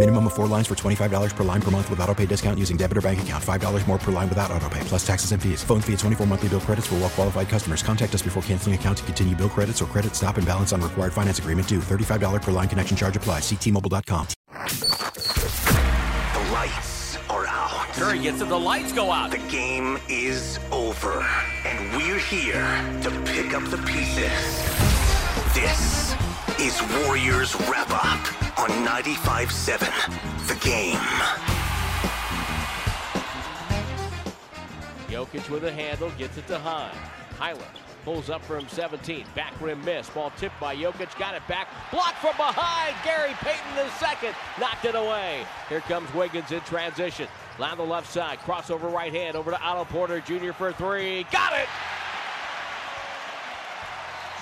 Minimum of four lines for $25 per line per month with auto pay discount using debit or bank account. $5 more per line without auto pay, plus taxes and fees. Phone fee at 24 monthly bill credits for well qualified customers. Contact us before canceling account to continue bill credits or credit stop and balance on required finance agreement due. $35 per line connection charge applies. Ctmobile.com. The lights are out. Curry gets it. The lights go out. The game is over. And we're here to pick up the pieces. This is Warriors Wrap Up on 95.7 The Game. Jokic with a handle, gets it to Hine. Hyland pulls up from 17. Back rim miss. Ball tipped by Jokic. Got it back. Blocked from behind. Gary Payton the second. Knocked it away. Here comes Wiggins in transition. Down the left side. Crossover right hand over to Otto Porter Jr. for three. Got it!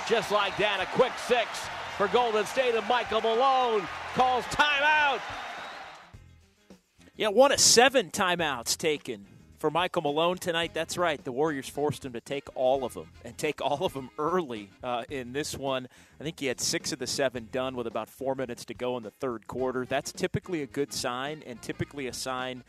Just like that, a quick six for Golden State and Michael Malone calls timeout. Yeah, one of seven timeouts taken for Michael Malone tonight. That's right. The Warriors forced him to take all of them and take all of them early uh, in this one. I think he had six of the seven done with about four minutes to go in the third quarter. That's typically a good sign and typically a sign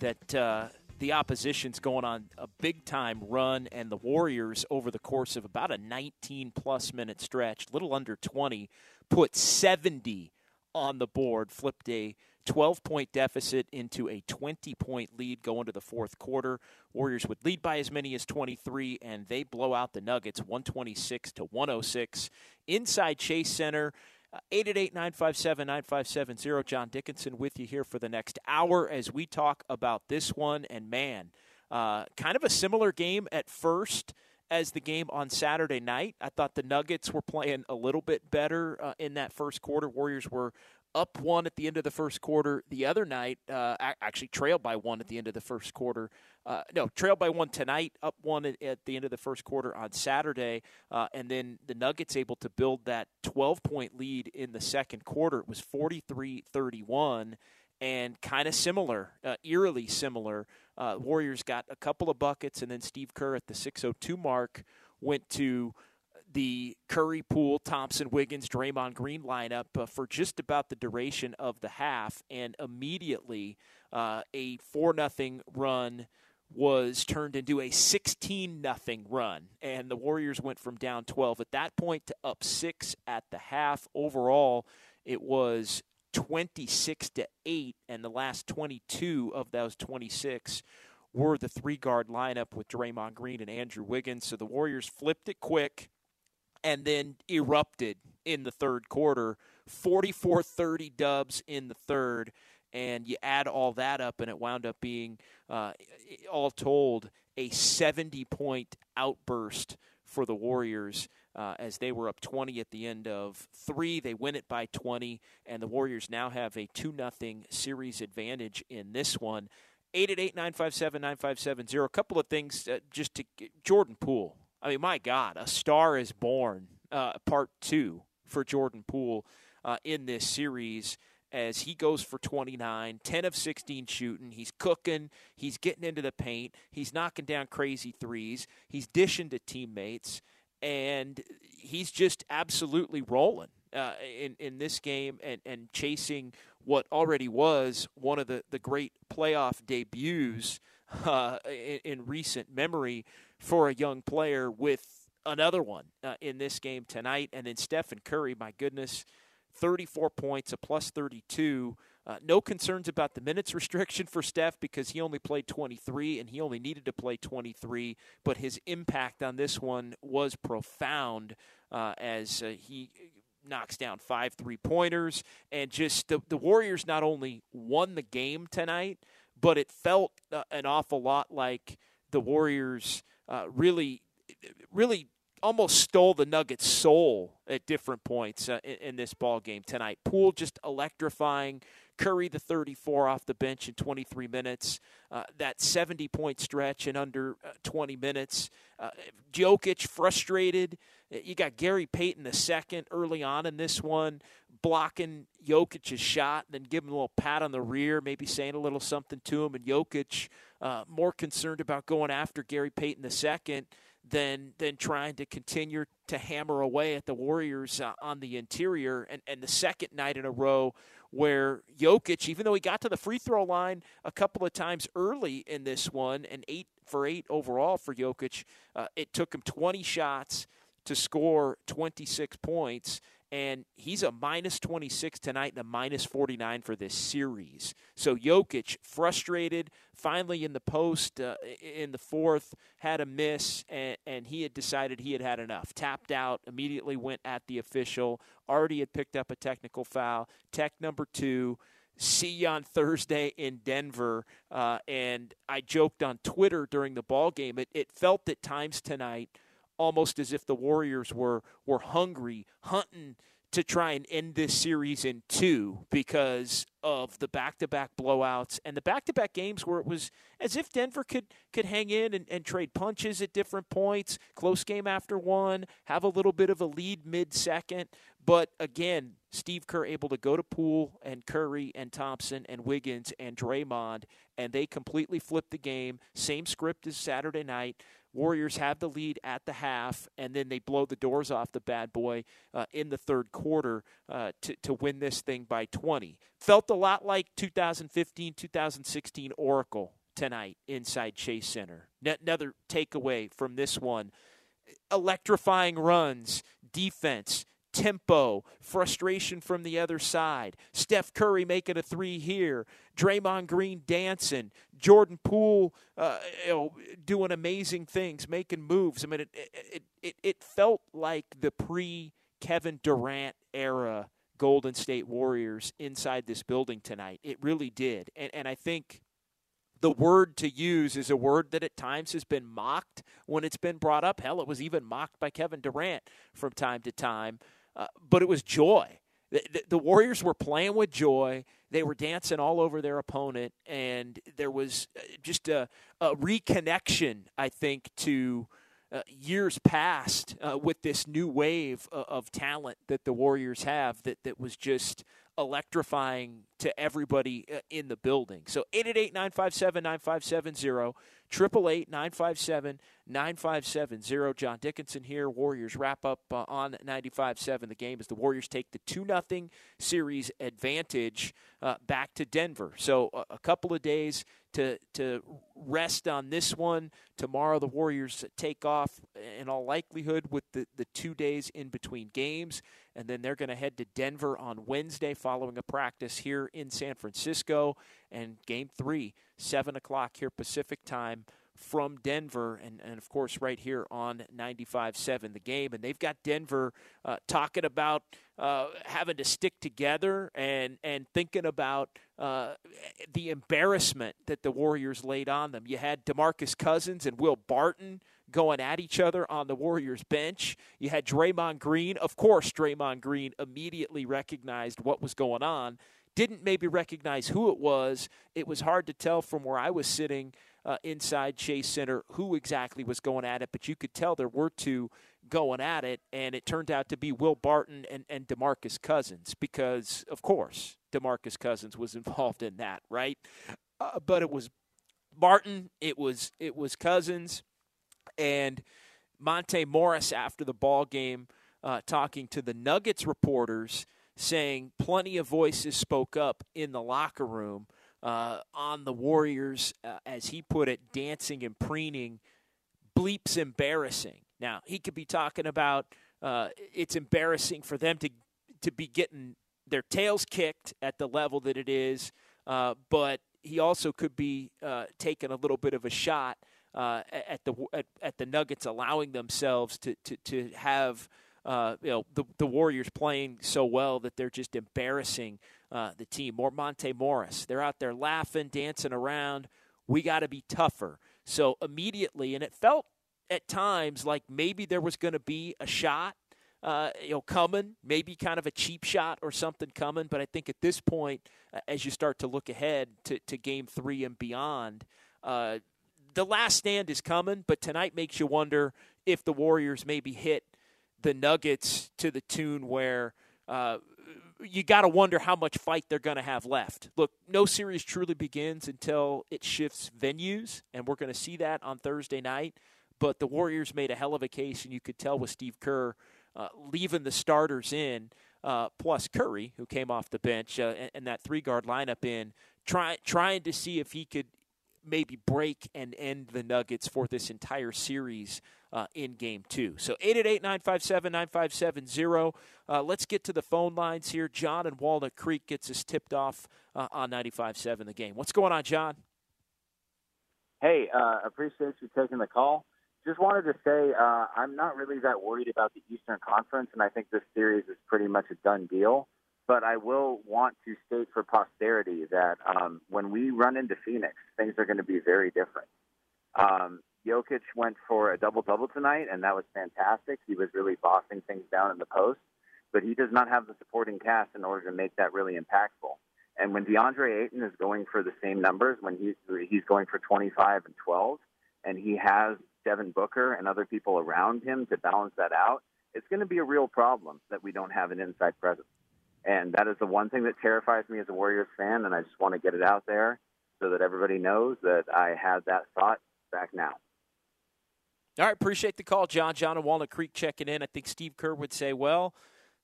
that uh, the opposition's going on a big time run and the Warriors over the course of about a 19 plus minute stretch, little under 20, put 70 on the board, flipped a 12 point deficit into a 20 point lead going to the fourth quarter. Warriors would lead by as many as 23, and they blow out the Nuggets 126 to 106 inside Chase Center. 888 957 9570. John Dickinson with you here for the next hour as we talk about this one. And man, uh, kind of a similar game at first as the game on Saturday night. I thought the Nuggets were playing a little bit better uh, in that first quarter. Warriors were up one at the end of the first quarter. The other night, uh, actually trailed by one at the end of the first quarter. Uh, no, trailed by one tonight, up one at, at, the end of the first quarter on Saturday. Uh, and then the Nuggets able to build that 12 point lead in the second quarter. It was 43 31 and kind of similar, uh, eerily similar. Uh, Warriors got a couple of buckets, and then Steve Kerr at the 602 mark went to the Curry, Poole, Thompson, Wiggins, Draymond Green lineup uh, for just about the duration of the half, and immediately uh, a four nothing run was turned into a 16 nothing run and the warriors went from down 12 at that point to up 6 at the half. Overall it was 26 to 8 and the last 22 of those 26 were the three guard lineup with Draymond Green and Andrew Wiggins. So the warriors flipped it quick and then erupted in the third quarter 44 30 dubs in the third. And you add all that up, and it wound up being, uh, all told, a 70 point outburst for the Warriors. Uh, as they were up 20 at the end of three. They win it by 20, and the Warriors now have a 2 0 series advantage in this one. 888 957 9570. A couple of things uh, just to Jordan Poole. I mean, my God, a star is born, uh, part two for Jordan Poole uh, in this series as he goes for 29, 10 of 16 shooting. He's cooking. He's getting into the paint. He's knocking down crazy threes. He's dishing to teammates. And he's just absolutely rolling uh, in, in this game and, and chasing what already was one of the, the great playoff debuts uh, in, in recent memory for a young player with another one uh, in this game tonight. And then Stephen Curry, my goodness, 34 points, a plus 32. Uh, no concerns about the minutes restriction for Steph because he only played 23 and he only needed to play 23. But his impact on this one was profound uh, as uh, he knocks down five three pointers, and just the, the Warriors not only won the game tonight, but it felt uh, an awful lot like the Warriors uh, really, really almost stole the Nuggets' soul at different points uh, in, in, this ball game tonight. Poole just electrifying. Curry the 34 off the bench in 23 minutes. Uh, that 70 point stretch in under uh, 20 minutes. Uh, Jokic frustrated. You got Gary Payton the second early on in this one, blocking Jokic's shot, and then giving him a little pat on the rear, maybe saying a little something to him. And Jokic uh, more concerned about going after Gary Payton second than than trying to continue to hammer away at the Warriors uh, on the interior. And and the second night in a row where Jokic, even though he got to the free throw line a couple of times early in this one, and eight for eight overall for Jokic, uh, it took him 20 shots to score 26 points and he's a minus 26 tonight and a minus 49 for this series. So Jokic, frustrated, finally in the post uh, in the fourth, had a miss, and, and he had decided he had had enough. Tapped out, immediately went at the official, already had picked up a technical foul. Tech number two. See you on Thursday in Denver. Uh, and I joked on Twitter during the ball game. It, it felt at times tonight – almost as if the Warriors were were hungry, hunting to try and end this series in two because of the back-to-back blowouts and the back-to-back games where it was as if Denver could could hang in and, and trade punches at different points, close game after one, have a little bit of a lead mid-second. But again, Steve Kerr able to go to Poole and Curry and Thompson and Wiggins and Draymond, and they completely flipped the game. Same script as Saturday night. Warriors have the lead at the half, and then they blow the doors off the bad boy uh, in the third quarter uh, to, to win this thing by 20. Felt a lot like 2015 2016 Oracle tonight inside Chase Center. Another takeaway from this one electrifying runs, defense, tempo, frustration from the other side. Steph Curry making a three here, Draymond Green dancing, Jordan Poole uh, you know, doing amazing things, making moves. I mean, it it it, it felt like the pre Kevin Durant era Golden State Warriors inside this building tonight. It really did, and and I think the word to use is a word that at times has been mocked when it's been brought up. Hell, it was even mocked by Kevin Durant from time to time. Uh, but it was joy. The, the, Warriors were playing with joy. They were dancing all over their opponent, and there was uh, just a, a reconnection, I think, to uh, years past uh, with this new wave of, of, talent that the Warriors have that, that was just electrifying to everybody uh, in the building. So 888 957 9570. 888 957 9570. John Dickinson here. Warriors wrap up uh, on 95.7. The game as the Warriors take the 2 0 series advantage uh, back to Denver. So uh, a couple of days to, to rest on this one. Tomorrow, the Warriors take off in all likelihood with the, the two days in between games. And then they're going to head to Denver on Wednesday following a practice here in San Francisco. And game three, 7 o'clock here Pacific time from Denver, and, and of course, right here on 95 7, the game. And they've got Denver uh, talking about uh, having to stick together and, and thinking about uh, the embarrassment that the Warriors laid on them. You had DeMarcus Cousins and Will Barton going at each other on the Warriors bench. You had Draymond Green. Of course, Draymond Green immediately recognized what was going on. Didn't maybe recognize who it was. It was hard to tell from where I was sitting uh, inside Chase Center who exactly was going at it, but you could tell there were two going at it, and it turned out to be Will Barton and, and DeMarcus Cousins because, of course, DeMarcus Cousins was involved in that, right? Uh, but it was Barton, it was it was Cousins, and Monte Morris after the ball game uh, talking to the Nuggets reporters, saying plenty of voices spoke up in the locker room uh, on the Warriors, uh, as he put it, dancing and preening, bleeps embarrassing. Now, he could be talking about uh, it's embarrassing for them to, to be getting their tails kicked at the level that it is, uh, but he also could be uh, taking a little bit of a shot uh, at the at, at, the Nuggets allowing themselves to to, to have uh, you know the the Warriors playing so well that they're just embarrassing uh, the team. More Monte Morris, they're out there laughing, dancing around. We got to be tougher. So immediately, and it felt at times like maybe there was going to be a shot, uh, you know, coming, maybe kind of a cheap shot or something coming. But I think at this point, as you start to look ahead to, to Game Three and beyond, uh, the last stand is coming. But tonight makes you wonder if the Warriors maybe hit the Nuggets to the tune where uh, you got to wonder how much fight they're going to have left. Look, no series truly begins until it shifts venues, and we're going to see that on Thursday night. But the Warriors made a hell of a case, and you could tell with Steve Kerr uh, leaving the starters in, uh, plus Curry, who came off the bench, uh, and, and, that three guard lineup in, try, trying to see if he could maybe break and end the Nuggets for this entire series uh, in game two. So 888 957 9570. Uh, let's get to the phone lines here. John in Walnut Creek gets us tipped off uh, on 95.7 the game. What's going on, John? Hey, uh, appreciate you taking the call. Just wanted to say uh, I'm not really that worried about the Eastern Conference, and I think this series is pretty much a done deal. But I will want to state for posterity that um, when we run into Phoenix, things are going to be very different. Um, Jokic went for a double double tonight, and that was fantastic. He was really bossing things down in the post, but he does not have the supporting cast in order to make that really impactful. And when DeAndre Ayton is going for the same numbers, when he's he's going for 25 and 12, and he has Devin Booker and other people around him to balance that out, it's going to be a real problem that we don't have an inside presence. And that is the one thing that terrifies me as a Warriors fan, and I just want to get it out there so that everybody knows that I had that thought back now. All right, appreciate the call, John. John in Walnut Creek checking in. I think Steve Kerr would say, well,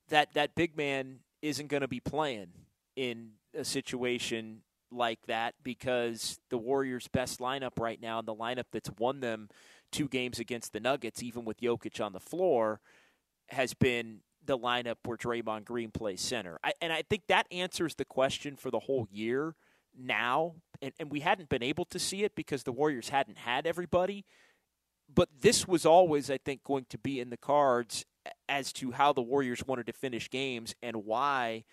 that that big man isn't going to be playing in a situation like that because the Warriors' best lineup right now, and the lineup that's won them two games against the Nuggets, even with Jokic on the floor, has been the lineup where Draymond Green plays center. I, and I think that answers the question for the whole year now. And, and we hadn't been able to see it because the Warriors hadn't had everybody but this was always, I think, going to be in the cards as to how the Warriors wanted to finish games and why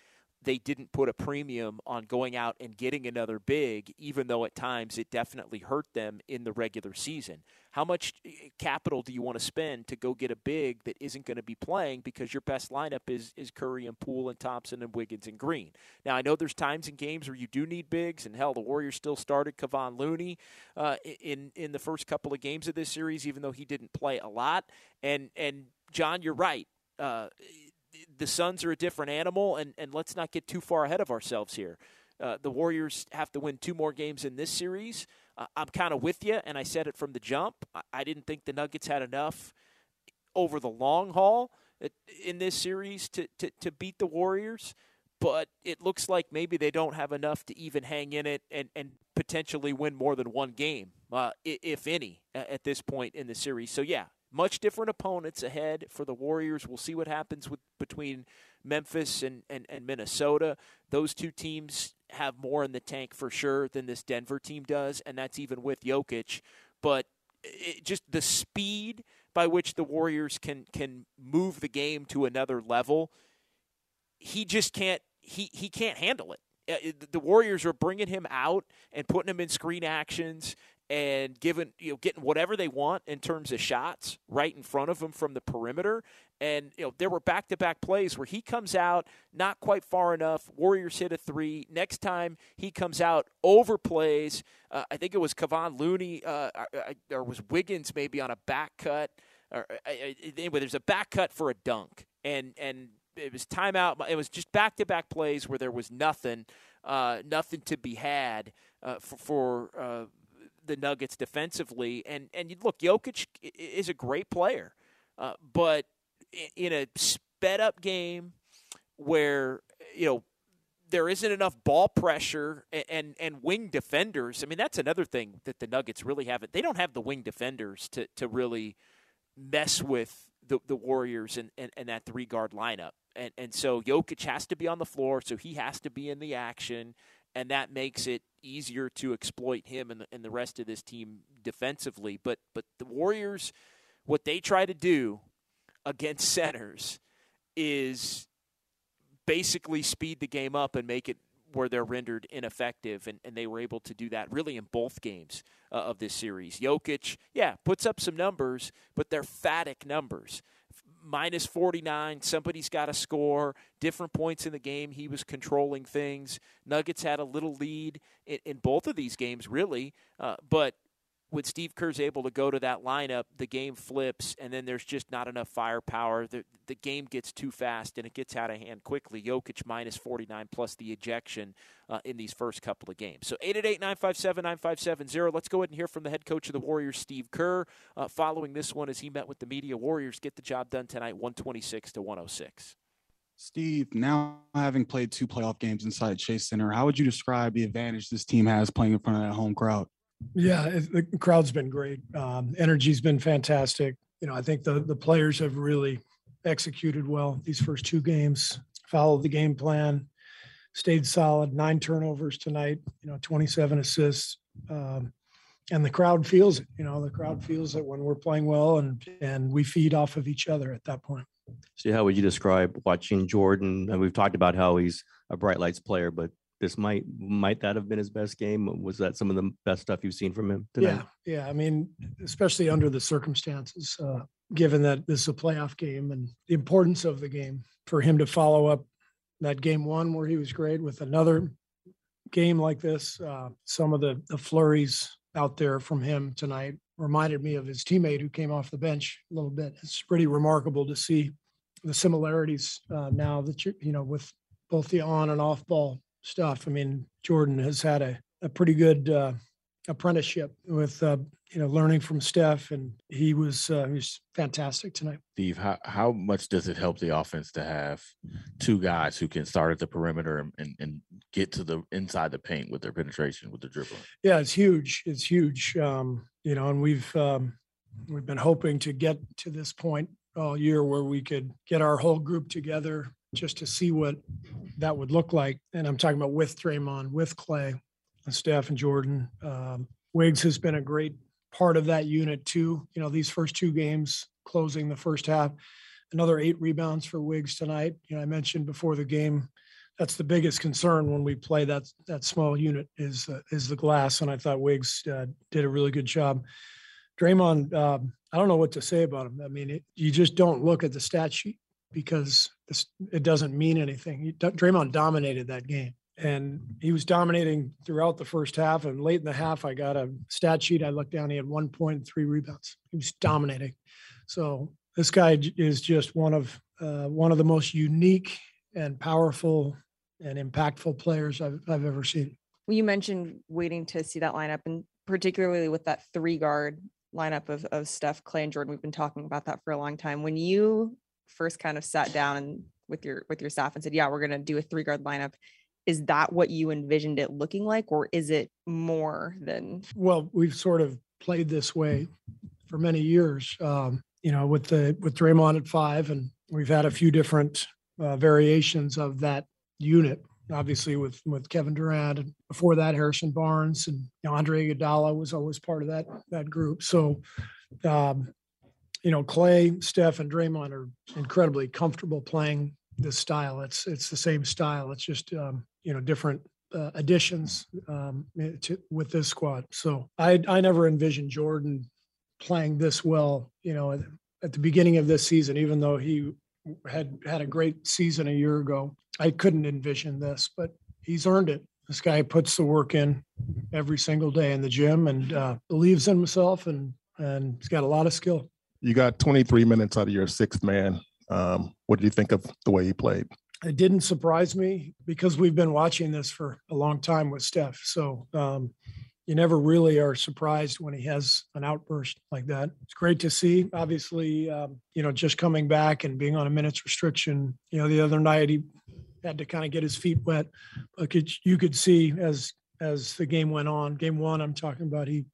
they didn't put a premium on going out and getting another big, even though at times it definitely hurt them in the regular season. How much eh, capital do you want to spend to go get a big that isn't going to be playing because your best lineup is, is Curry and Poole and Thompson and Wiggins and Green? Now, I know there's times in games where you do need bigs, and hell, the Warriors still started Kevon Looney uh, in, in the first couple of games of this series, even though he didn't play a lot. And, and John, you're right. Uh, the Suns are a different animal, and, and let's not get too far ahead of ourselves here. Uh, the Warriors have to win two more games in this series. Uh, I'm kind of with you, and I said it from the jump. I, I, didn't think the Nuggets had enough over the long haul in this series to, to, to beat the Warriors, but it looks like maybe they don't have enough to even hang in it and, and potentially win more than one game, uh, if any, at this point in the series. So, yeah, much different opponents ahead for the Warriors. We'll see what happens with between Memphis and, and, and Minnesota. Those two teams have more in the tank for sure than this Denver team does, and that's even with Jokic. But it, just the speed by which the Warriors can can move the game to another level, he just can't he he can't handle it. Uh, the Warriors are bringing him out and putting him in screen actions and giving you know getting whatever they want in terms of shots right in front of them from the perimeter. And you know there were back-to-back plays where he comes out not quite far enough. Warriors hit a three. Next time he comes out overplays. Uh, i think it was Kevon Looney uh, or was Wiggins maybe on a back cut. Or anyway there's a back cut for a dunk. And and it was timeout it was just back-to-back plays where there was nothing uh, nothing to be had uh, for, for uh, the Nuggets defensively. And and look, Jokic is a great player, uh, but in a sped up game where you know there isn't enough ball pressure and, and, and wing defenders. I mean, that's another thing that the Nuggets really haven't. They don't have the wing defenders to to really mess with the, the Warriors and, and, and that three guard lineup. And and so Jokic has to be on the floor, so he has to be in the action and that makes it easier to exploit him and the, and the rest of this team defensively. But but the Warriors, what they try to do against centers is basically speed the game up and make it where they're rendered ineffective, and, and they were able to do that really in both games uh, of this series. Jokic, yeah, puts up some numbers, but they're phatic numbers. Minus 49, somebody's got to score. Different points in the game, he was controlling things. Nuggets had a little lead in, in both of these games, really, uh, but when Steve Kerr's able to go to that lineup, the game flips, and then there's just not enough firepower. The, the game gets too fast, and it gets out of hand quickly. Jokic minus 49 plus the ejection uh, in these first couple of games. So 888 957 9570. Let's go ahead and hear from the head coach of the Warriors, Steve Kerr, uh, following this one as he met with the media. Warriors get the job done tonight, 126 to 106. Steve, now having played two playoff games inside Chase Center, how would you describe the advantage this team has playing in front of that home crowd? Yeah, the crowd's been great. Um, energy's been fantastic. You know, I think the the players have really executed well these first two games. Followed the game plan, stayed solid. Nine turnovers tonight. You know, 27 assists. Um, and the crowd feels it. You know, the crowd feels it when we're playing well, and and we feed off of each other at that point. So, how would you describe watching Jordan? And we've talked about how he's a bright lights player, but this might might that have been his best game? Was that some of the best stuff you've seen from him tonight? Yeah, yeah. I mean, especially under the circumstances, uh, given that this is a playoff game and the importance of the game, for him to follow up that game one where he was great with another game like this, uh, some of the the flurries out there from him tonight reminded me of his teammate who came off the bench a little bit. It's pretty remarkable to see the similarities uh, now that you you know with both the on and off ball stuff. I mean, Jordan has had a, a pretty good uh, apprenticeship with uh, you know learning from Steph, and he was uh, he was fantastic tonight. Steve, how how much does it help the offense to have two guys who can start at the perimeter and, and, get to the inside the paint with their penetration with the dribbling? Yeah, it's huge. It's huge. Um, you know, and we've um, we've been hoping to get to this point all year where we could get our whole group together just to see what that would look like. And I'm talking about with Draymond, with Klay, and Steph and Jordan. Um, Wiggs has been a great part of that unit too. You know, these first two games, closing the first half, another eight rebounds for Wiggs tonight. You know, I mentioned before the game, that's the biggest concern when we play that that small unit is uh, is the glass, and I thought Wiggs uh, did a really good job. Draymond, um, I don't know what to say about him. I mean, it, you just don't look at the stat sheet because this, it doesn't mean anything. Draymond dominated that game and he was dominating throughout the first half. And late in the half, I got a stat sheet. I looked down, he had one point three rebounds. He was dominating. So this guy is just one of uh, one of the most unique and powerful and impactful players I've, I've ever seen. Well, you mentioned waiting to see that lineup, and particularly with that three guard lineup of, of Steph, Klay, and Jordan. We've been talking about that for a long time. When you first kind of sat down and with your with your staff and said, "Yeah, we're going to do a three guard lineup." Is that what you envisioned it looking like, or is it more than? Well, we've sort of played this way for many years. Um, you know, with the with Draymond at five, and we've had a few different uh, variations of that unit. Obviously, with with Kevin Durant, and before that, Harrison Barnes and Andre Iguodala was always part of that that group. So, um, you know, Klay, Steph, and Draymond are incredibly comfortable playing this style. It's it's the same style. It's just um, you know different uh, additions um, to, with this squad. So I I never envisioned Jordan playing this well. You know, at, at the beginning of this season, even though he had had a great season a year ago, I couldn't envision this, but he's earned it. This guy puts the work in every single day in the gym and uh, believes in himself, and and he's got a lot of skill. You got 23 minutes out of your sixth man. Um, what did you think of the way he played? It didn't surprise me because we've been watching this for a long time with Steph. So um, you never really are surprised when he has an outburst like that. It's great to see. Obviously, um, you know, just coming back and being on a minutes restriction. You know, the other night he had to kind of get his feet wet, but could, you could see as as the game went on. Game one, I'm talking about, he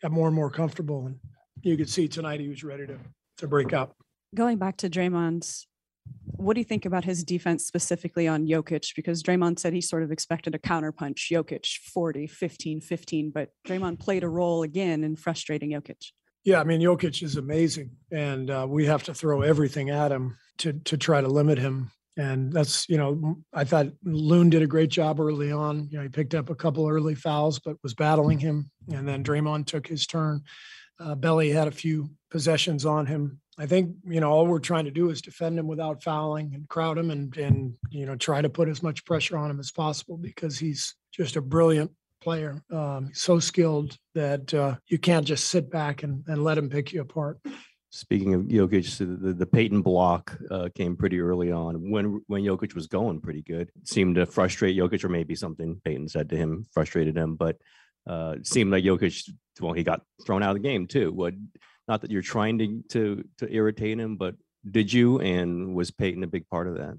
got more and more comfortable and you could see tonight he was ready to to break up. Going back to Draymond's, what do you think about his defense specifically on Jokic? Because Draymond said he sort of expected a counterpunch, Jokic 40, 15, 15, but Draymond played a role again in frustrating Jokic. Yeah, I mean Jokic is amazing, and uh, we have to throw everything at him to to try to limit him. And that's you know I thought Loon did a great job early on. You know he picked up a couple early fouls, but was battling him, and then Draymond took his turn. Uh, Belly had a few possessions on him. I think you know all we're trying to do is defend him without fouling and crowd him, and and you know try to put as much pressure on him as possible because he's just a brilliant player. Um, so skilled that uh, you can't just sit back and, and let him pick you apart. Speaking of Jokic, the, the Payton block uh, came pretty early on when when Jokic was going pretty good. It seemed to frustrate Jokic, or maybe something Payton said to him frustrated him. But uh, seemed like Jokic, well, he got thrown out of the game too. What? Not that you're trying to to to irritate him, but did you? And was Payton a big part of that?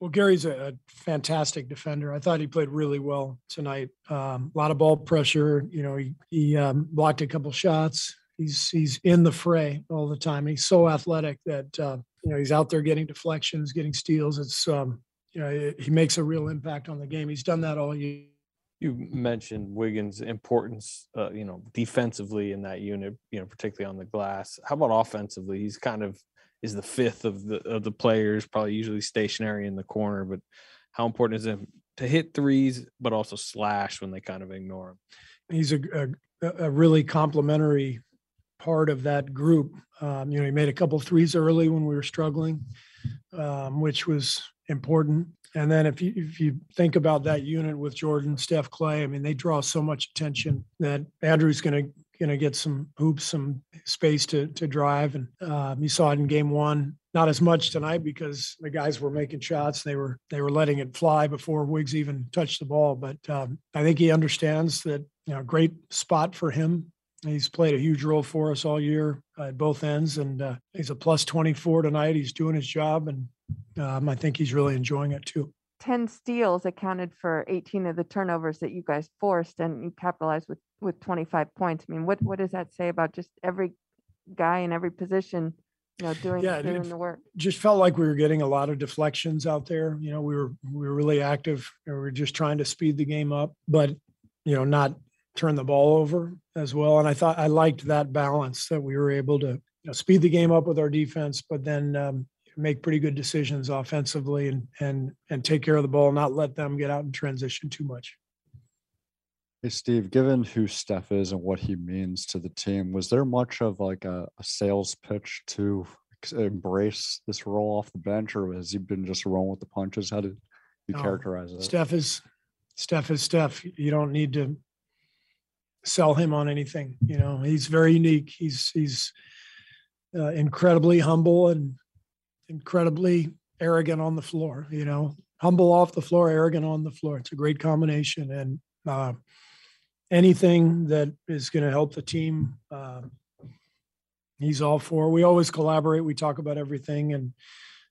Well, Gary's a, a fantastic defender. I thought he played really well tonight. Um, a lot of ball pressure. You know, he he um, blocked a couple shots. He's he's in the fray all the time. He's so athletic that uh, you know he's out there getting deflections, getting steals. It's um, you know it, he makes a real impact on the game. He's done that all year. You mentioned Wiggins' importance, uh, you know, defensively in that unit, you know, particularly on the glass. How about offensively? He's kind of is the fifth of the of the players, probably usually stationary in the corner. But how important is it to hit threes, but also slash when they kind of ignore him? He's a a, a really complimentary part of that group. Um, you know, he made a couple threes early when we were struggling, um, which was important. And then if you if you think about that unit with Jordan, Steph, Klay, I mean, they draw so much attention that Andrew's going to going to get some hoops, some space to to drive. And um, you saw it in game one. Not as much tonight because the guys were making shots. They were they were letting it fly before Wiggs even touched the ball. But um, I think he understands that you know great spot for him. He's played a huge role for us all year at both ends, and uh, he's a plus 24 tonight. He's doing his job, and um, I think he's really enjoying it too. 10 steals accounted for 18 of the turnovers that you guys forced and you capitalized with with 25 points i mean what what does that say about just every guy in every position you know doing Yeah, doing it- the work just felt like we were getting a lot of deflections out there. You know, we were we were really active. And We were just trying to speed the game up, but you know, not turn the ball over as well. And I thought I liked that balance that we were able to you know speed the game up with our defense, but then um, make pretty good decisions offensively and and and take care of the ball, not let them get out in transition too much. Hey, Steve, given who Steph is and what he means to the team, was there much of like a, a sales pitch to embrace this role off the bench, or has he been just rolling with the punches? How did you No, characterize it? Steph is Steph is Steph. You don't need to sell him on anything. You know, he's very unique. He's he's uh, incredibly humble and incredibly arrogant on the floor. You know, humble off the floor, arrogant on the floor. It's a great combination, and uh, anything that is going to help the team, uh, he's all for. We always collaborate. We talk about everything, and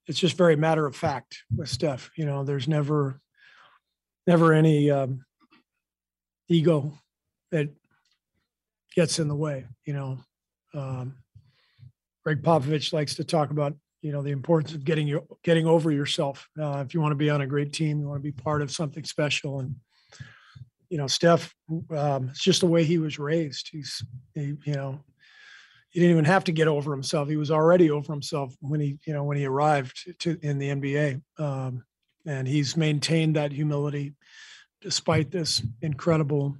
it's just very matter of fact with Steph. You know, there's never never any um, ego that gets in the way. You know, um, Gregg Popovich likes to talk about you know the importance of getting your getting over yourself. Uh, if you want to be on a great team, you want to be part of something special, and you know, Steph, um, it's just the way he was raised. He's, he, you know, he didn't even have to get over himself. He was already over himself when he, you know, when he arrived to in the NBA. Um, and he's maintained that humility despite this incredible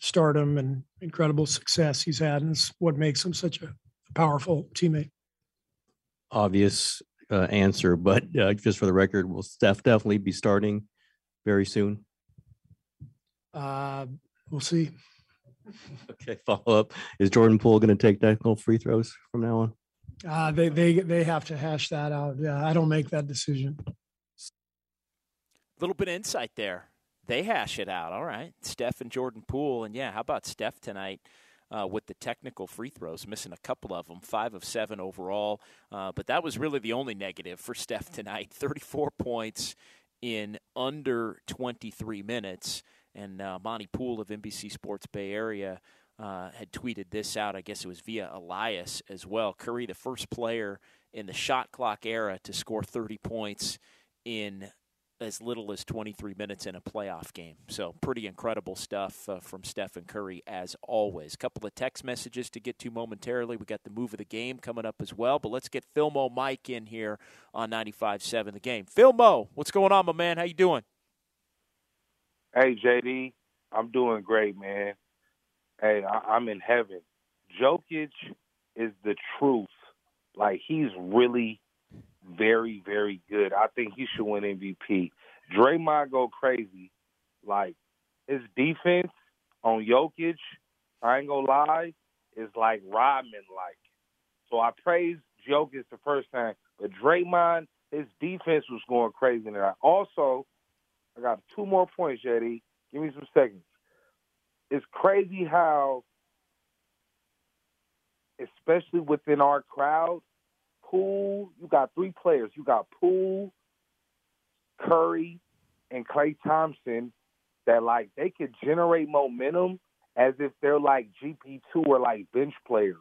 stardom and incredible success he's had. And it's what makes him such a powerful teammate. Obvious uh, answer, but uh, just for the record, will Steph definitely be starting very soon? Uh, we'll see. Okay, follow up. Is Jordan Poole going to take technical free throws from now on? Uh, they, they, they have to hash that out. Yeah, I don't make that decision. A little bit of insight there. They hash it out. All right. Steph and Jordan Poole. And yeah, how about Steph tonight uh, with the technical free throws, missing a couple of them, five of seven overall. Uh, but that was really the only negative for Steph tonight 34 points in under 23 minutes. And uh, Monte Poole of NBC Sports Bay Area uh, had tweeted this out. I guess it was via Elias as well. Curry, the first player in the shot clock era to score 30 points in as little as 23 minutes in a playoff game. So, pretty incredible stuff uh, from Stephen Curry, as always. A couple of text messages to get to momentarily. We got the move of the game coming up as well, but let's get Philmo Mike in here on 95.7 The Game. Philmo, what's going on, my man? How you doing? Hey, JD, I'm doing great, man. Hey, I- I'm in heaven. Jokic is the truth. Like, he's really very, very good. I think he should win MVP. Draymond go crazy. Like his defense on Jokic, I ain't gonna lie, is like Rodman like. So I praised Jokic the first time, but Draymond, his defense was going crazy. And I also, I got two more points, JD. Give me some seconds. It's crazy how, especially within our crowd, Poole, you got three players. You got Poole, Curry, and Klay Thompson that like they could generate momentum as if they're like GP two or like bench players.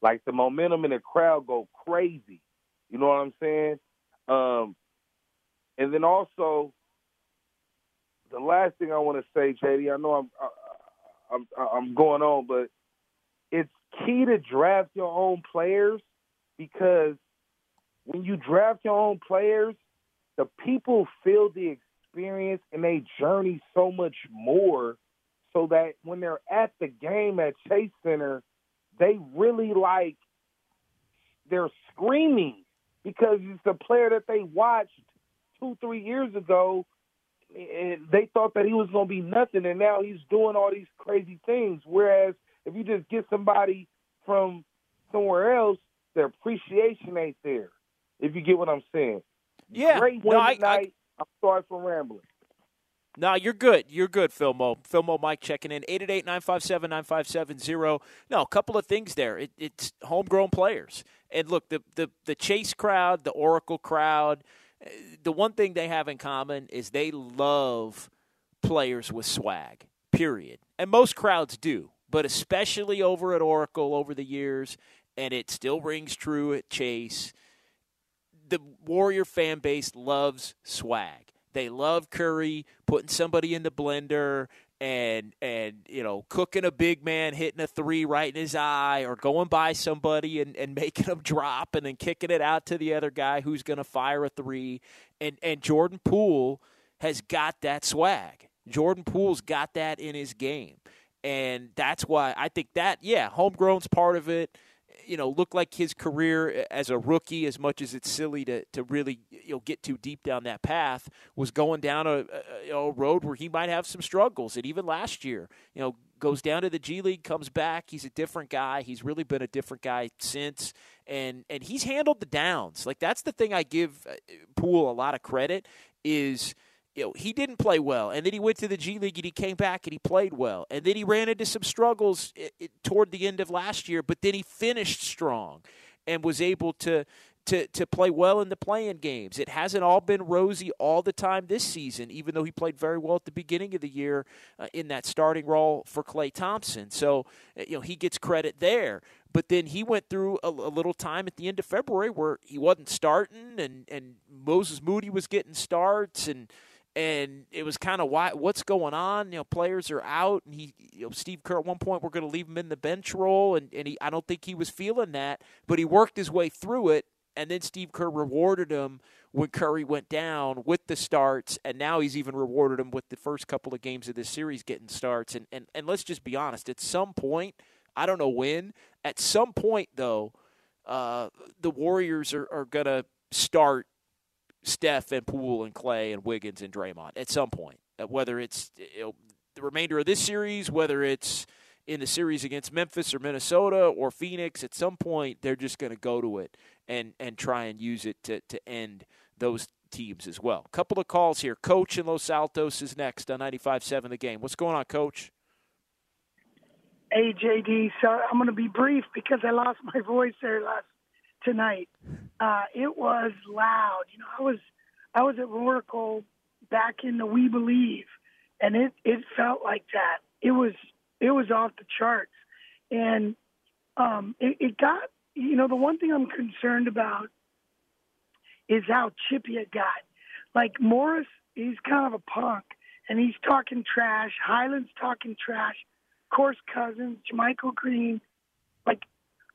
Like the momentum in the crowd go crazy. You know what I'm saying? Um, and then also the last thing I want to say, JD, I know I'm I'm I'm going on, but it's key to draft your own players because when you draft your own players, the people feel the experience and they journey so much more so that when they're at the game at Chase Center, they really like they're screaming because it's a player that they watched two, three years ago and they thought that he was going to be nothing and now he's doing all these crazy things. Whereas if you just get somebody from somewhere else, their appreciation ain't there. If you get what I'm saying. Yeah. Great no, I, tonight. I, am sorry for rambling. No, you're good. You're good, Philmo. Philmo Mike checking in. 888-957-9570. No, a couple of things there. It, it's homegrown players. And look, the, the, the Chase crowd, the Oracle crowd, eh, the one thing they have in common is they love players with swag, period. And most crowds do, but especially over at Oracle over the years, and it still rings true at Chase. The Warrior fan base loves swag. They love Curry putting somebody in the blender and and you know cooking a big man hitting a three right in his eye or going by somebody and, and making him drop and then kicking it out to the other guy who's going to fire a three and and Jordan Poole has got that swag. Jordan Poole's got that in his game. And that's why I think that yeah, homegrown's part of it you know, looked like his career as a rookie, as much as it's silly to, to really you know get too deep down that path, was going down a, a, a road where he might have some struggles. And even last year, you know, goes down to the G League, comes back. He's a different guy. He's really been a different guy since, and and he's handled the downs. Like that's the thing I give uh, Poole a lot of credit is – you know, he didn't play well, and then he went to the G League and he came back and he played well, and then he ran into some struggles it, it, toward the end of last year, but then he finished strong and was able to to to play well in the play-in games. It hasn't all been rosy all the time this season, even though he played very well at the beginning of the year uh, in that starting role for Klay Thompson. So uh, you know he gets credit there. But then he went through a, a, little time at the end of February where he wasn't starting, and and Moses Moody was getting starts and and it was kind of why what's going on? You know players are out and he you know steve kerr at one point we're going to leave him in the bench role and, and he, i don't think he was feeling that but he worked his way through it and then steve kerr rewarded him when curry went down with the starts and now he's even rewarded him with the first couple of games of this series getting starts and, and, and let's just be honest at some point i don't know when at some point though uh, the warriors are, are going to start Steph and Poole and Klay and Wiggins and Draymond at some point. Uh, whether it's you know, the remainder of this series, whether it's in the series against Memphis or Minnesota or Phoenix, at some point they're just going to go to it and and try and use it to to end those teams as well. Couple of calls here. Coach in Los Altos is next on 95.7 The Game. What's going on, Coach? Hey, JD. So I'm going to be brief because I lost my voice there last tonight. Uh, it was loud. You know, I was I was at Oracle back in the We Believe, and it it felt like that. It was it was off the charts, and um, it, it got. You know, the one thing I'm concerned about is how chippy it got. Like Morris, he's kind of a punk, and he's talking trash. Hyland's talking trash. Of course, Cousins, Michael Green. Like,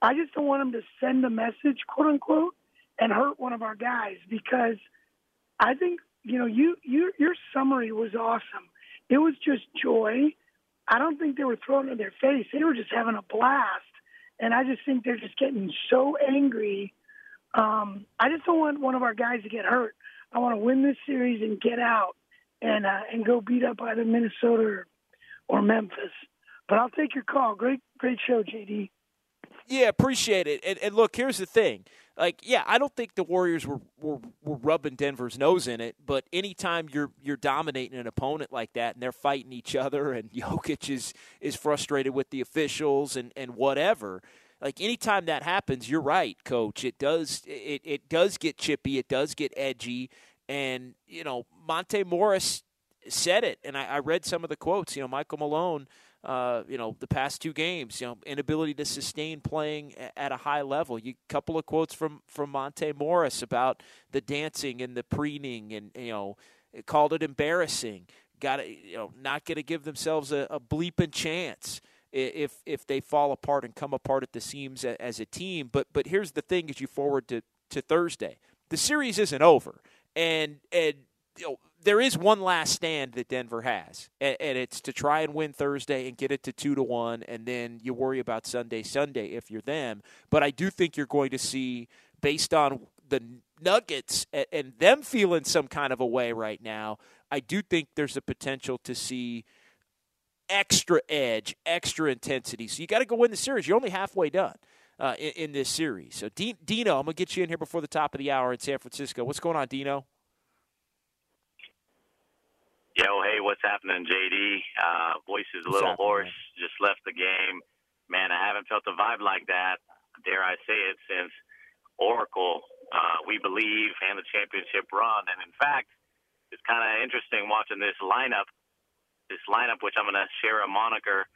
I just don't want him to send a message, quote unquote, and hurt one of our guys because I think you know you you your summary was awesome. It was just joy. I don't think they were throwing it in their face. They were just having a blast, and I just think they're just getting so angry. Um, I just don't want one of our guys to get hurt. I want to win this series and get out and uh, and go beat up either Minnesota or, or Memphis. But I'll take your call. Great great show, JD. Yeah, appreciate it. And, and look, here's the thing. Like, yeah, I don't think the Warriors were, were were rubbing Denver's nose in it, but anytime you're you're dominating an opponent like that and they're fighting each other and Jokic is is frustrated with the officials and, and whatever, like anytime that happens, you're right, coach. It does it, it does get chippy, it does get edgy, and you know, Monte Morris said it, and I, I read some of the quotes. You know, Michael Malone uh, you know, the past two games, you know, inability to sustain playing at a high level. You couple of quotes from from Monte Morris about the dancing and the preening, and you know, called it embarrassing. Got to, you know, not going to give themselves a, a bleeping chance if if they fall apart and come apart at the seams as a team. But but here's the thing: as you forward to to Thursday, the series isn't over, and and you know, there is one last stand that Denver has, and, and, it's to try and win Thursday and get it to two to one, and then you worry about Sunday, Sunday if you're them. But I do think you're going to see, based on the Nuggets and, and them feeling some kind of a way right now, I do think there's a potential to see extra edge, extra intensity. So you got to go win the series. You're only halfway done. Uh, in, in, this series. So, Dino, I'm going to get you in here before the top of the hour in San Francisco. What's going on, Dino? Yo, hey, what's happening, JD? Uh, voice is a little hoarse. Just left the game. Man, I haven't felt a vibe like that. Dare I say it since Oracle, uh, we believe, and the championship run. And in fact, it's kind of interesting watching this lineup. This lineup, which I'm going to share a moniker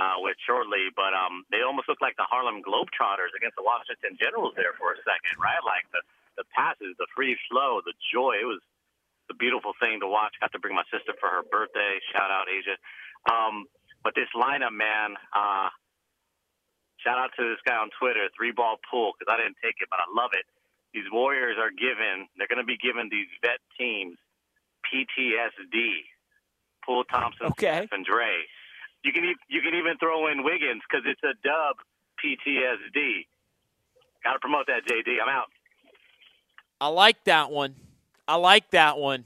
uh, with shortly, but um, they almost look like the Harlem Globetrotters against the Washington Generals there for a second, right? Like the the passes, the free flow, the joy. It was a beautiful thing to watch. Got to bring my sister for her birthday. Shout out Asia. Um, but this lineup, man, uh, shout out to this guy on Twitter, three ball pool, because I didn't take it, but I love it. These Warriors are given, they're going to be given these vet teams PTSD. Poole Thompson, okay. and Dre. You can you can even throw in Wiggins because it's a dub PTSD. Got to promote that, JD. I'm out. I like that one. I like that one.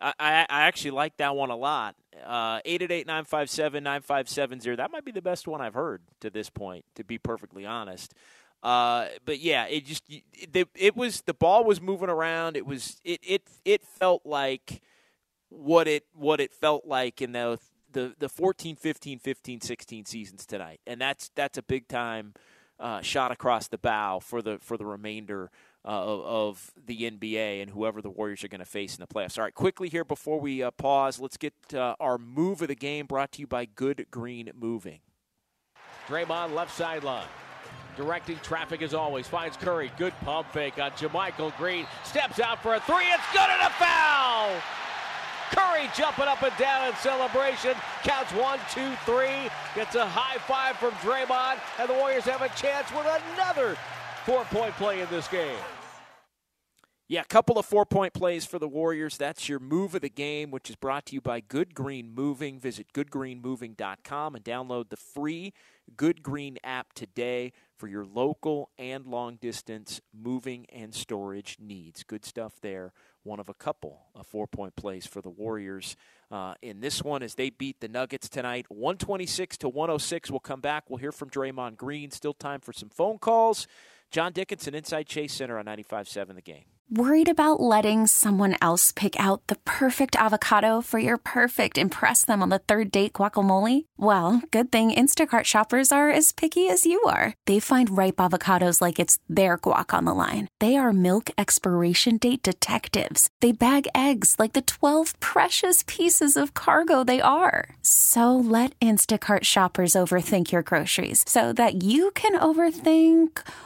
I, I, I actually like that one a lot. Uh, 888-957-9570. That might be the best one I've heard to this point, to be perfectly honest. Uh, but yeah, it just it, it was the ball was moving around. It was it it it felt like what it what it felt like in the the the 14 15 15 16 seasons tonight. And that's that's a big time uh, shot across the bow for the for the remainder uh, of, the NBA and whoever the Warriors are going to face in the playoffs. All right, quickly here before we uh, pause, let's get uh, our move of the game brought to you by Good Green Moving. Draymond left sideline. Directing traffic as always. Finds Curry. Good pump fake on JaMychal Green. Steps out for a three. It's good and a foul. Curry jumping up and down in celebration. Counts one, two, three. Gets a high five from Draymond. And the Warriors have a chance with another four point play in this game. Yeah, a couple of four point plays for the Warriors. That's your move of the game, which is brought to you by Good Green Moving. Visit goodgreenmoving.com and download the free Good Green app today for your local and long distance moving and storage needs. Good stuff there. One of a couple of four point plays for the Warriors uh, in this one as they beat the Nuggets tonight. 126 to 106. We'll come back. We'll hear from Draymond Green. Still time for some phone calls. John Dickinson, Inside Chase Center on 95.7 The Game. Worried about letting someone else pick out the perfect avocado for your perfect impress them on the third date guacamole? Well, good thing Instacart shoppers are as picky as you are. They find ripe avocados like it's their guac on the line. They are milk expiration date detectives. They bag eggs like the 12 precious pieces of cargo they are. So let Instacart shoppers overthink your groceries so that you can overthink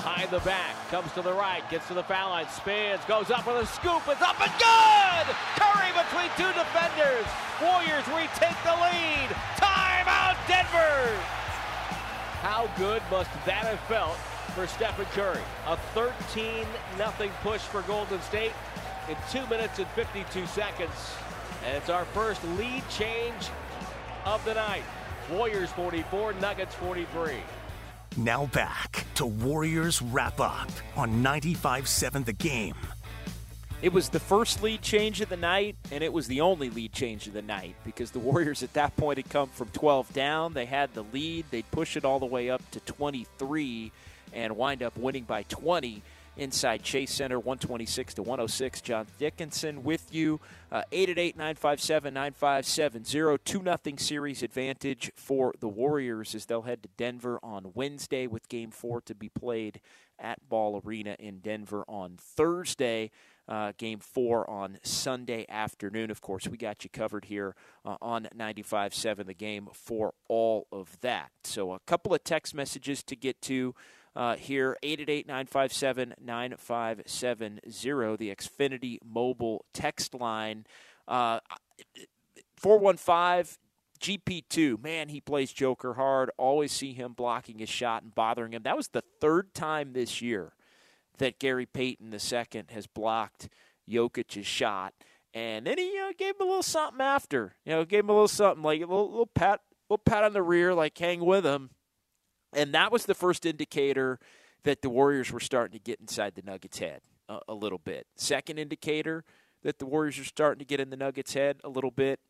behind the back, comes to the right, gets to the foul line, spins, goes up with a scoop, it's up and good! Curry between two defenders. Warriors retake the lead. Timeout Denver! How good must that have felt for Stephen Curry? A 13 0 push for Golden State in 2 minutes and 52 seconds. And it's our first lead change of the night. Warriors 44, Nuggets 43. Now back to Warriors Wrap Up on 95.7 The Game. It was the first lead change of the night, and it was the only lead change of the night because the Warriors at that point had come from 12 down. They had the lead. They'd push it all the way up to 23 and wind up winning by 20 inside Chase Center, 126 to 106. John Dickinson with you. Uh, 888 957 9570. 2 0 series advantage for the Warriors as they'll head to Denver on Wednesday with game four to be played at Ball Arena in Denver on Thursday. Uh, game four on Sunday afternoon. Of course, we got you covered here uh, on 95.7 the game for all of that. So, a couple of text messages to get to uh, here 888 957 9570, the Xfinity mobile text line. Uh, 415 GP2, man, he plays Joker hard. Always see him blocking his shot and bothering him. That was the third time this year that Gary Payton II has blocked Jokic's shot. And then he uh, gave him a little something after. You know, gave him a little something like a little, little pat, little pat on the rear, like hang with him. And that was the first indicator that the Warriors were starting to get inside the Nuggets' head a, a little bit. Second indicator that the Warriors are starting to get in the Nuggets' head a little bit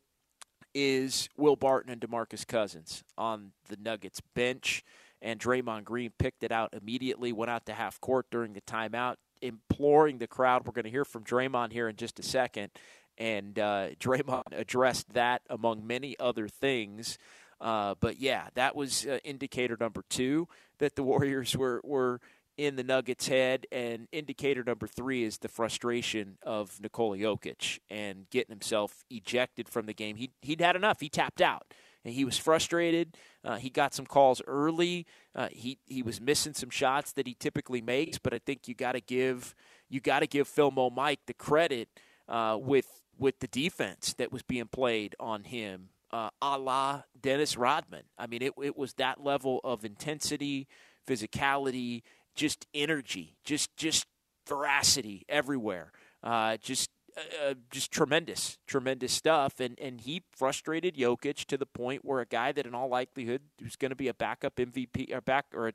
is Will Barton and DeMarcus Cousins on the Nuggets bench. And Draymond Green picked it out immediately, went out to half court during the timeout, imploring the crowd. We're going to hear from Draymond here in just a second. And uh, Draymond addressed that among many other things. Uh, but yeah, that was uh, indicator number two that the Warriors were were in the Nuggets' head, and indicator number three is the frustration of Nikola Jokic and getting himself ejected from the game. He he'd had enough. He tapped out, and he was frustrated. Uh, he got some calls early. Uh, he he was missing some shots that he typically makes, but I think you got to give you got to give Phil Mo Mike the credit uh, with with the defense that was being played on him uh, a la Dennis Rodman. I mean, it, it was that level of intensity, physicality, just energy, just just veracity everywhere. Uh, just uh, uh, just tremendous, tremendous stuff. And and he frustrated Jokic to the point where a guy that in all likelihood was going to be a backup MVP or back or a,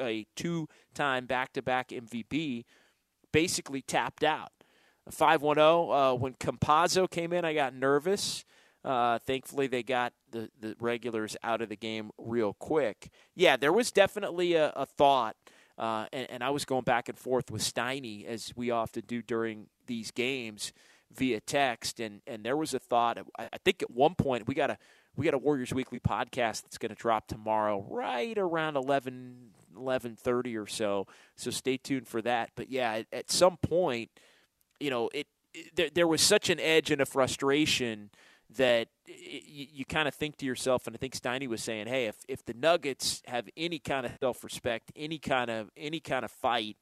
a two-time back-to-back MVP basically tapped out. 510 uh, when Campazzo came in, I got nervous. Uh, thankfully, they got the, the regulars out of the game real quick. Yeah, there was definitely a, a thought, uh, and, and, I was going back and forth with Steiny, as we often do during these games via text, and, and there was a thought. I, think at one point we got a we got a Warriors Weekly podcast that's going to drop tomorrow, right around 11, 11.30 or so. So stay tuned for that. But yeah, at, at some point, you know, it, it there, there was such an edge and a frustration – that you, you kind of think to yourself, and I think Steiny was saying, "Hey, if if the Nuggets have any kind of self respect, any kind of any kind of fight,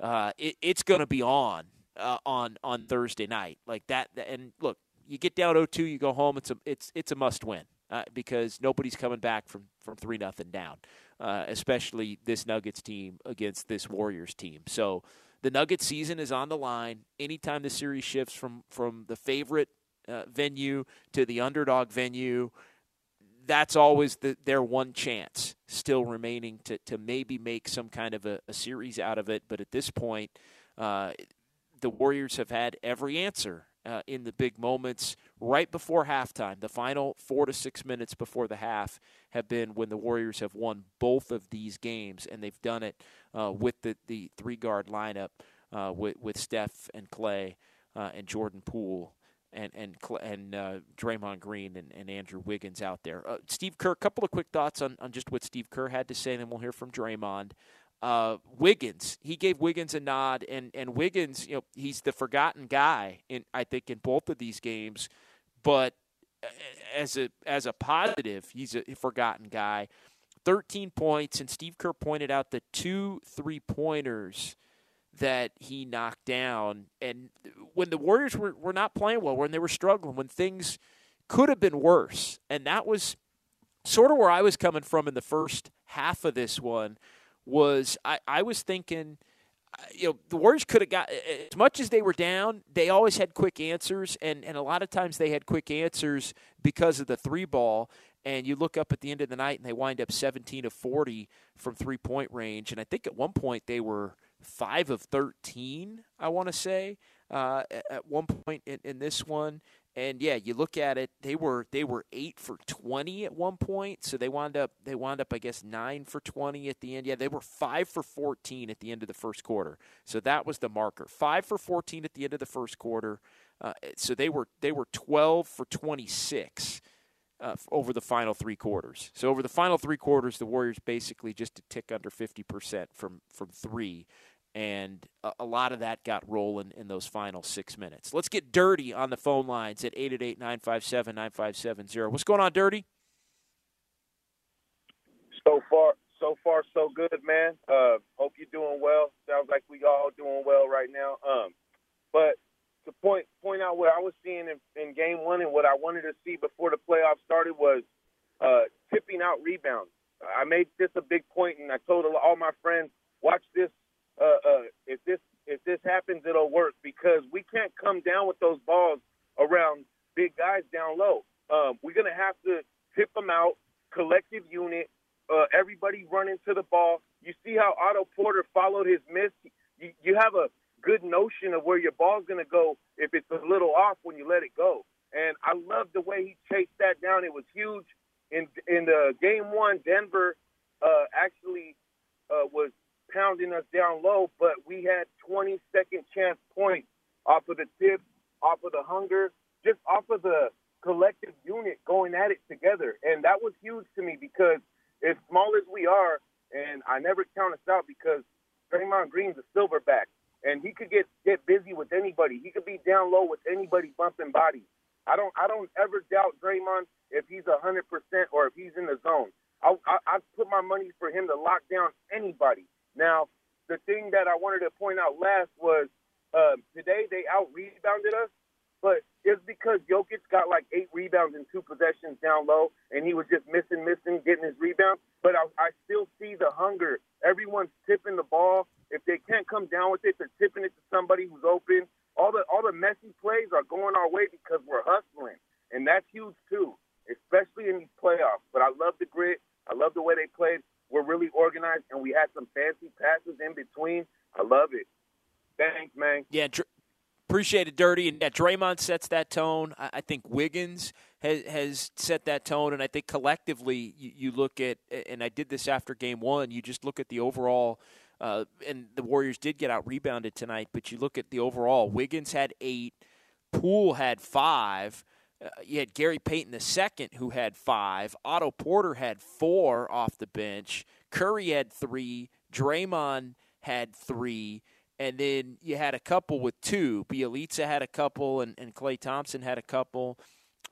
uh, it, it's going to be on uh, on on Thursday night. Like that, and look, you get down 0-2, you go home. It's a it's it's a must win uh, because nobody's coming back from from three nothing down, uh, especially this Nuggets team against this Warriors team. So the Nuggets season is on the line. Anytime the series shifts from from the favorite uh, venue to the underdog venue, that's always the, their one chance still remaining to, to maybe make some kind of a, a series out of it. But at this point, uh, the Warriors have had every answer uh, in the big moments right before halftime. The final four to six minutes before the half have been when the Warriors have won both of these games, and they've done it uh, with the, the three guard lineup uh, with, with Steph and Klay uh, and Jordan Poole and and and uh, Draymond Green and, and Andrew Wiggins out there. Uh, Steve Kerr, a couple of quick thoughts on, on just what Steve Kerr had to say, and then we'll hear from Draymond. Uh, Wiggins, he gave Wiggins a nod, and and Wiggins, you know, he's the forgotten guy in I think in both of these games, but uh, as a as a positive, he's a forgotten guy. Thirteen points, and Steve Kerr pointed out the two three pointers that he knocked down. And when the Warriors were, were not playing well, when they were struggling, when things could have been worse, and that was sort of where I was coming from in the first half of this one, was I, I was thinking. Uh, you know, the Warriors could have got as much as they were down. They always had quick answers, and, and a lot of times they had quick answers because of the three ball. And you look up at the end of the night, and they wind up 17 of 40 from three point range. And I think at one point they were five of 13, I want to say, uh, at one point in, in this one. And yeah, you look at it; they were they were eight for twenty at one point, so they wound up they wound up I guess nine for twenty at the end. Yeah, they were five for fourteen at the end of the first quarter, so that was the marker. Five for fourteen at the end of the first quarter, uh, so they were they were twelve for twenty six uh, over the final three quarters. So over the final three quarters, the Warriors basically just a tick under fifty percent from from three and a, a, lot of that got rolling in those final six minutes. Let's get Dirty on the phone lines at 888-957-9570. What's going on, Dirty? So far, so far, so good, man. Uh, hope you're doing well. Sounds like we all doing well right now. Um, but to point point out what I was seeing in, in game one and what I wanted to see before the playoffs started was uh, tipping out rebounds. I made this a big point, and I told all my friends, watch this uh, uh, if this if this happens, it'll work because we can't come down with those balls around big guys down low. Um, we're gonna have to tip them out, collective unit, uh, everybody running to the ball. You see how Otto Porter followed his miss. You, you have a good notion of where your ball's gonna go if it's a little off when you let it go. And I love the way he chased that down. It was huge. In in the game one, Denver uh, actually uh, was pounding us down low, but we had 20 second chance points off of the tips, off of the hunger, just off of the collective unit going at it together. And that was huge to me because as small as we are, and I never count us out because Draymond Green's a silverback, and he could get get busy with anybody. He could be down low with anybody bumping bodies. I don't I don't ever doubt Draymond if he's hundred percent or if he's in the zone. I, I I put my money for him to lock down anybody. Now, the thing that I wanted to point out last was uh, today they out rebounded us, but it's because Jokic got like eight rebounds in two possessions down low, and he was just missing, missing, getting his rebound. But I, I still see the hunger. Everyone's tipping the ball. If they can't come down with it, they're tipping it to somebody who's open. All the all the messy plays are going our way because we're hustling, and that's huge too, especially in these playoffs. But I love the grit. I love the way they played we're really organized and we had some fancy passes in between. I love it. Thanks, man. Yeah, appreciate it, Dirty. And yeah, Draymond sets that tone. I, I think Wiggins has, has set that tone. And I think collectively, you, you, look at, and I did this after game one, you just look at the overall. Uh, and the Warriors did get out rebounded tonight, but you look at the overall. Wiggins had eight, Poole had five. Uh, you had Gary Payton II, who had five. Otto Porter had four off the bench. Curry had three. Draymond had three. And then you had a couple with two. Bjelica had a couple, and, and Klay Thompson had a couple.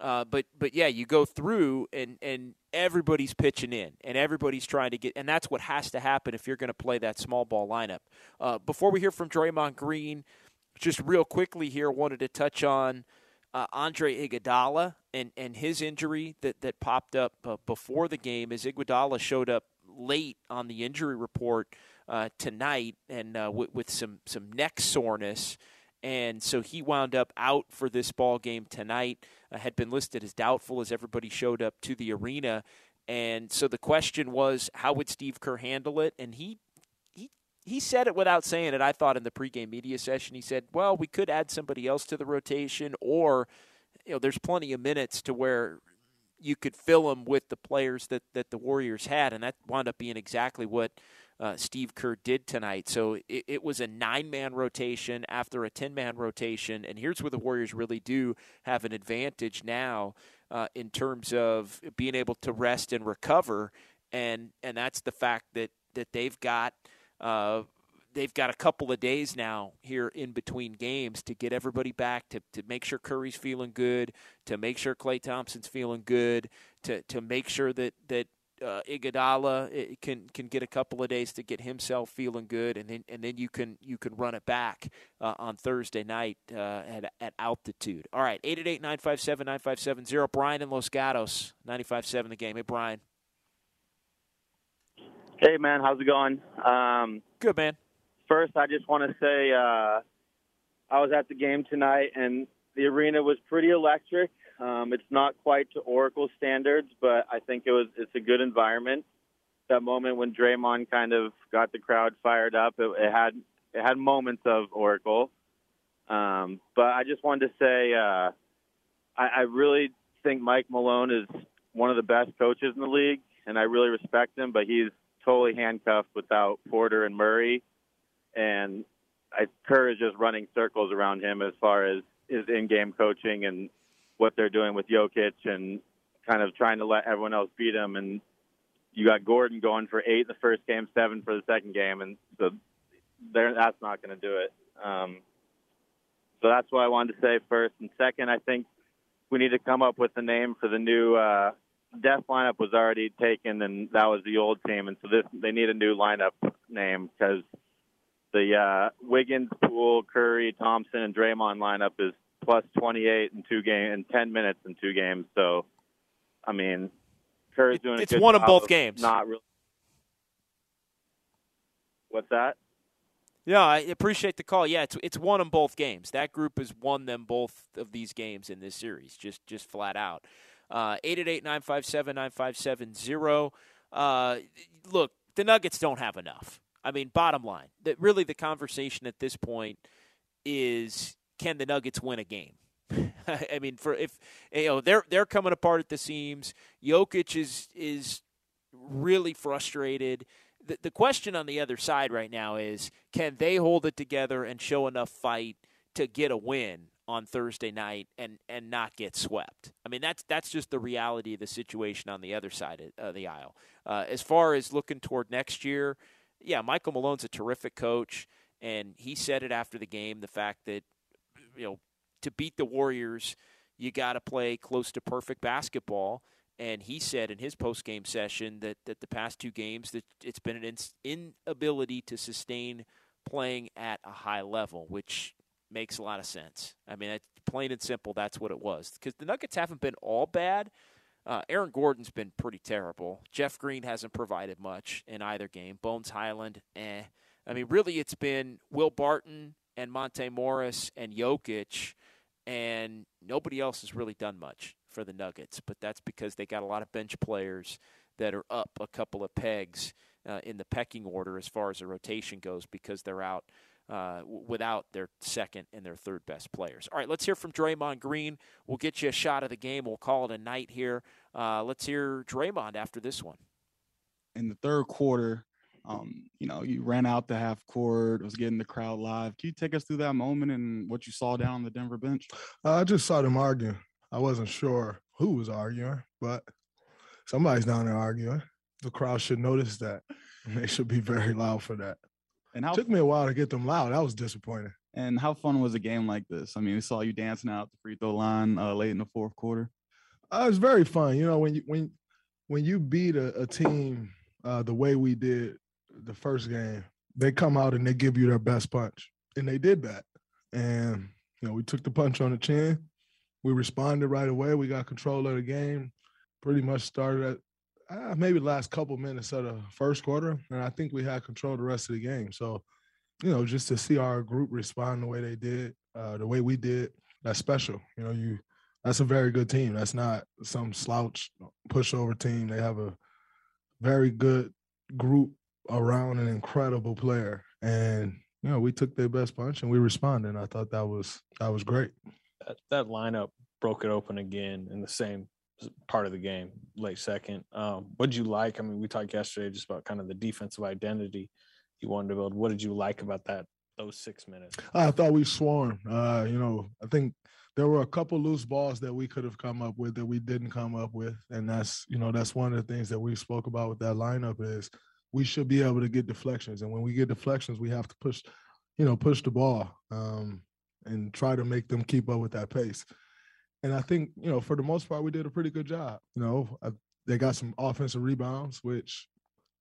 Uh, but but yeah, you go through and and everybody's pitching in, and everybody's trying to get, and that's what has to happen if you're going to play that small ball lineup. Uh, before we hear from Draymond Green, just real quickly here, wanted to touch on uh, Andre Iguodala and, and his injury that, that popped up uh, before the game as Iguodala showed up late on the injury report uh, tonight and uh, with some, some neck soreness. And so he wound up out for this ball game tonight. Uh, had been listed as doubtful as everybody showed up to the arena. And so the question was, how would Steve Kerr handle it? And he he said it without saying it. I thought in the pregame media session, he said, "Well, we could add somebody else to the rotation, or you know, there's plenty of minutes to where you could fill them with the players that that the Warriors had, and that wound up being exactly what." Uh, Steve Kerr did tonight. So it, it was a nine man rotation after a 10 man rotation. And here's where the Warriors really do have an advantage now uh, in terms of being able to rest and recover. And, and that's the fact that, that they've got uh, they've got a couple of days now here in between games to get everybody back to, to make sure Curry's feeling good, to make sure Klay Thompson's feeling good, to to make sure that that uh, Iguodala eh, can can get a couple of days to get himself feeling good, and then and then you can you can run it back uh, on Thursday night uh, at at altitude. All right, eight eight eight nine five seven nine five seven zero. Brian and Los Gatos, ninety five seven the game. Hey Brian. Hey man, how's it going? Um, Good man. First, I just want to say uh, I was at the game tonight, and the arena was pretty electric. Um, it's not quite to Oracle standards, but I think it was it's a good environment. That moment when Draymond kind of got the crowd fired up, it, it had it had moments of Oracle. Um, but I just wanted to say uh, I, I really think Mike Malone is one of the best coaches in the league, and I really respect him. But he's totally handcuffed without Porter and Murray, and I, Kerr is just running circles around him as far as his in-game coaching and what they're doing with Jokic and kind of trying to let everyone else beat him. And you got Gordon going for eight in the first game, seven for the second game, and so that's not going to do it. Um, so that's what I wanted to say first. And second, I think we need to come up with a name for the new uh, death lineup was already taken, and that was the old team, and so this they need a new lineup name because the uh, Wiggins, Poole, Curry, Thompson, and Draymond lineup is plus 28 in two games in 10 minutes in two games. So, I mean, Curry's doing. It's one of both games. Not really. What's that? Yeah, I appreciate the call. Yeah, it's it's won them both games. That group has won them both of these games in this series, just just flat out. Uh, 888 957 9570. Uh, look, the Nuggets don't have enough. I mean, bottom line, that really the conversation at this point is can the Nuggets win a game? I mean, for if you know they're they're coming apart at the seams. Jokic is is really frustrated. The, the question on the other side right now is can they hold it together and show enough fight to get a win on Thursday night and and not get swept. I mean that's that's just the reality of the situation on the other side of the aisle. Uh, as far as looking toward next year, yeah, Michael Malone's a terrific coach, and he said it after the game. The fact that you know to beat the Warriors, you got to play close to perfect basketball. And he said in his post game session that, that the past two games that it's been an inability to sustain playing at a high level, which makes a lot of sense. I mean, plain and simple, that's what it was. Because the Nuggets haven't been all bad. Uh, Aaron Gordon's been pretty terrible. Jeff Green hasn't provided much in either game. Bones Hyland, eh. I mean, really, it's been Will Barton and Monte Morris and Jokic, and nobody else has really done much for the Nuggets. But that's because they got a lot of bench players that are up a couple of pegs uh, in the pecking order as far as the rotation goes because they're out uh, without their second and their third best players. All right, let's hear from Draymond Green. We'll get you a shot of the game. We'll call it a night here. Uh, let's hear Draymond after this one. In the third quarter, um, you know, you ran out the half court, was getting the crowd live. Can you take us through that moment and what you saw down on the Denver bench? Uh, I just saw them arguing. I wasn't sure who was arguing, but somebody's down there arguing. The crowd should notice that. They should be very loud for that. And how took me a while to get them loud. That was disappointing. And how fun was a game like this? I mean, we saw you dancing out the free throw line uh, late in the fourth quarter. Uh, it was very fun. You know, when you when when you beat a, a team uh, the way we did the first game, they come out and they give you their best punch, and they did that. and you know we took the punch on the chin. We responded right away. We got control of the game. Pretty much started at uh, maybe last couple minutes of the first quarter, and I think we had control the rest of the game. So, you know, just to see our group respond the way they did, uh, the way we did, that's special. You know, you that's a very good team. That's not some slouch pushover team. They have a very good group around an incredible player. And you know, we took their best punch and we responded. I thought that was that was great. That, that lineup broke it open again in the same part of the game, late second. Um, what did you like? I mean, we talked yesterday just about kind of the defensive identity you wanted to build. What did you like about that those six minutes? I thought we swarmed. Uh, you know, I think there were a couple loose balls that we could have come up with that we didn't come up with, and that's you know that's one of the things that we spoke about with that lineup is we should be able to get deflections, and when we get deflections, we have to push, you know, push the ball um, and try to make them keep up with that pace. And I think you know for the most part we did a pretty good job. You know, I, they got some offensive rebounds, which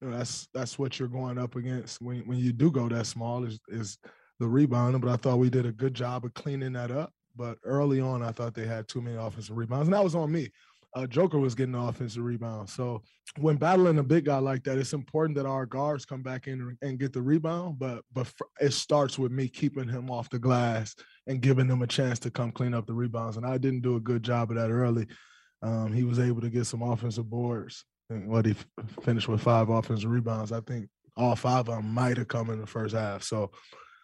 you know that's that's what you're going up against when when you do go that small is is the rebounding. But I thought we did a good job of cleaning that up but early on, I thought they had too many offensive rebounds, and that was on me. Uh, Joker was getting the offensive rebound. So when battling a big guy like that, it's important that our guards come back in and get the rebound. But but it starts with me keeping him off the glass and giving him a chance to come clean up the rebounds. And I didn't do a good job of that early. Um, he was able to get some offensive boards. And what he f- finished with five offensive rebounds. I think all five of them might have come in the first half. So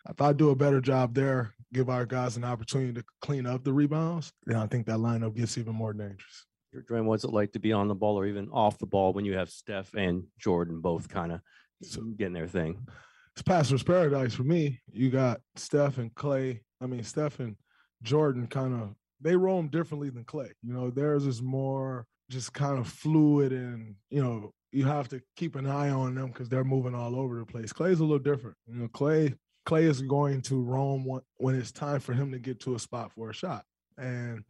if I do a better job there, give our guys an opportunity to clean up the rebounds, then I think that lineup gets even more dangerous. Dwayne, what's it like to be on the ball or even off the ball when you have Steph and Jordan both kind of getting their thing? It's pastor's paradise for me. You got Steph and Klay. I mean, Steph and Jordan kind of they roam differently than Klay. You know, theirs is more just kind of fluid and you know you have to keep an eye on them because they're moving all over the place. Klay's a little different. You know, Klay Klay is going to roam when it's time for him to get to a spot for a shot. And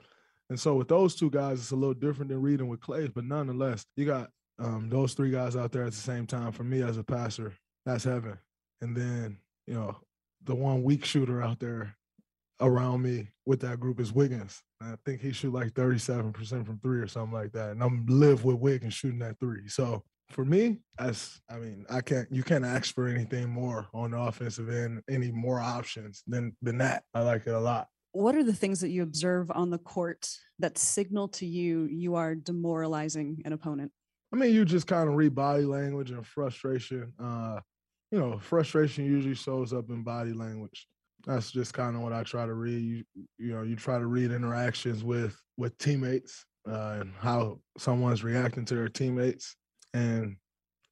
and so with those two guys, it's a little different than reading with Klay, but nonetheless, you got um, those three guys out there at the same time. For me as a passer, that's heaven. And then, you know, the one weak shooter out there around me with that group is Wiggins. I think he shoot like 37% from three or something like that. And I'm live with Wiggins shooting that three. So for me, as I mean, I can't you can't ask for anything more on the offensive end, any more options than than that. I like it a lot. What are the things that you observe on the court that signal to you you are demoralizing an opponent? I mean, you just kind of read body language and frustration. Uh, you know, frustration usually shows up in body language. That's just kind of what I try to read. You, you know, you try to read interactions with with teammates uh, and how someone's reacting to their teammates. And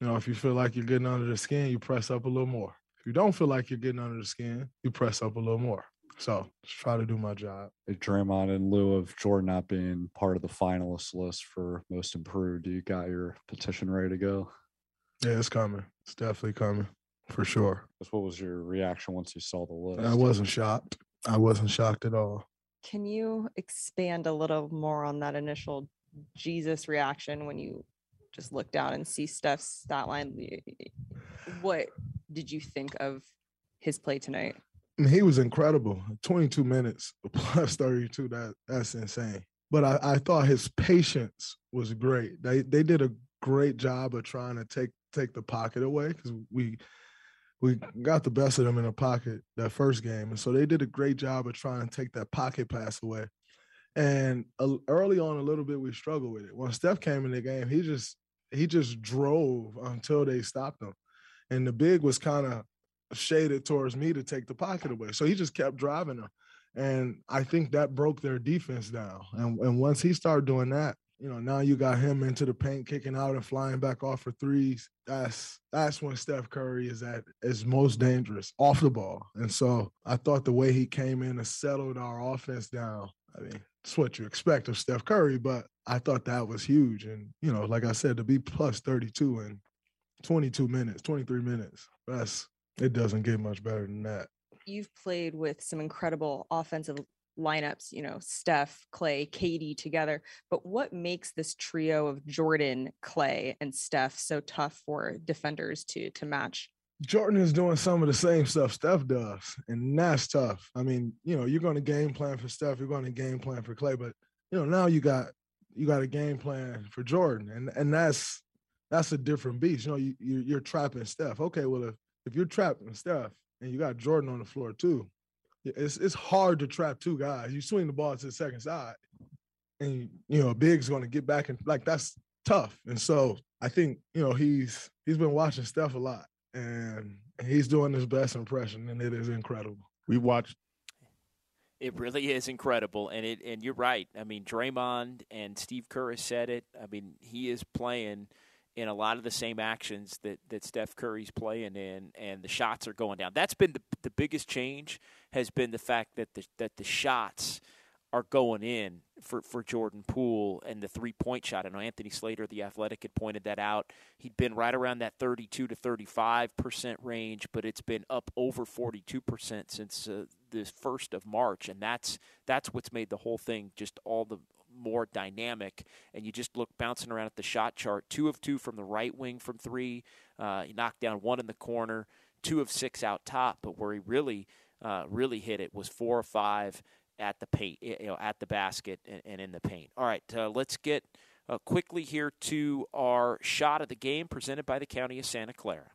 you know, if you feel like you're getting under the skin, you press up a little more. If you don't feel like you're getting under the skin, you press up a little more. So just try to do my job. Hey, Draymond, in lieu of Jordan not being part of the finalist list for most improved, you got your petition ready to go? Yeah, it's coming. It's definitely coming for sure. What was your reaction once you saw the list? I wasn't shocked. I wasn't shocked at all. Can you expand a little more on that initial Jesus reaction when you just look down and see Steph's stat line. What did you think of his play tonight? He was incredible. 22 minutes plus 32. That that's insane. But I, I thought his patience was great. They they did a great job of trying to take take the pocket away because we we got the best of them in the pocket that first game, and so they did a great job of trying to take that pocket pass away. And early on, a little bit we struggled with it. When Steph came in the game, he just he just drove until they stopped him, and the big was kind of shaded towards me to take the pocket away. So he just kept driving them, and I think that broke their defense down. And and once he started doing that, you know, now you got him into the paint, kicking out and flying back off for threes. That's that's when Steph Curry is at is most dangerous off the ball. And so I thought the way he came in and settled our offense down. I mean, it's what you expect of Steph Curry, but I thought that was huge. And, you know, like I said, to be plus 32 in 22 minutes, 23 minutes, that's it doesn't get much better than that. You've played with some incredible offensive lineups, you know, Steph, Klay, Katie together. But what makes this trio of Jordan, Klay, and Steph so tough for defenders to to match? Jordan is doing some of the same stuff Steph does, and that's tough. I mean, you know, you're going to game plan for Steph, you're going to game plan for Klay, but you know, now you got you got a game plan for Jordan, and and that's that's a different beast. You know, you, you are trapping Steph. Okay, well if if you're trapping Steph and you got Jordan on the floor too, it's it's hard to trap two guys. You swing the ball to the second side, and you know, Big's going to get back and like that's tough. And so I think you know he's he's been watching Steph a lot, and he's doing his best impression, and it is incredible. We watched. It really is incredible, and it and you're right. I mean, Draymond and Steve Kerr has said it. I mean, he is playing in a lot of the same actions that, that Steph Curry's playing in, and the shots are going down. That's been the, the biggest change has been the fact that the, that the shots are going in for, for Jordan Poole and the three point shot. I know Anthony Slater, the athletic, had pointed that out. He'd been right around that 32 to 35 percent range, but it's been up over 42 percent since uh, the first of March, and that's that's what's made the whole thing just all the more dynamic. And you just look bouncing around at the shot chart. Two of two from the right wing from three. Uh, he knocked down one in the corner. Two of six out top. But where he really, uh, really hit it was four or five at the paint, you know, at the basket and, and in the paint. All right, uh, let's get uh, quickly here to our shot of the game presented by the County of Santa Clara.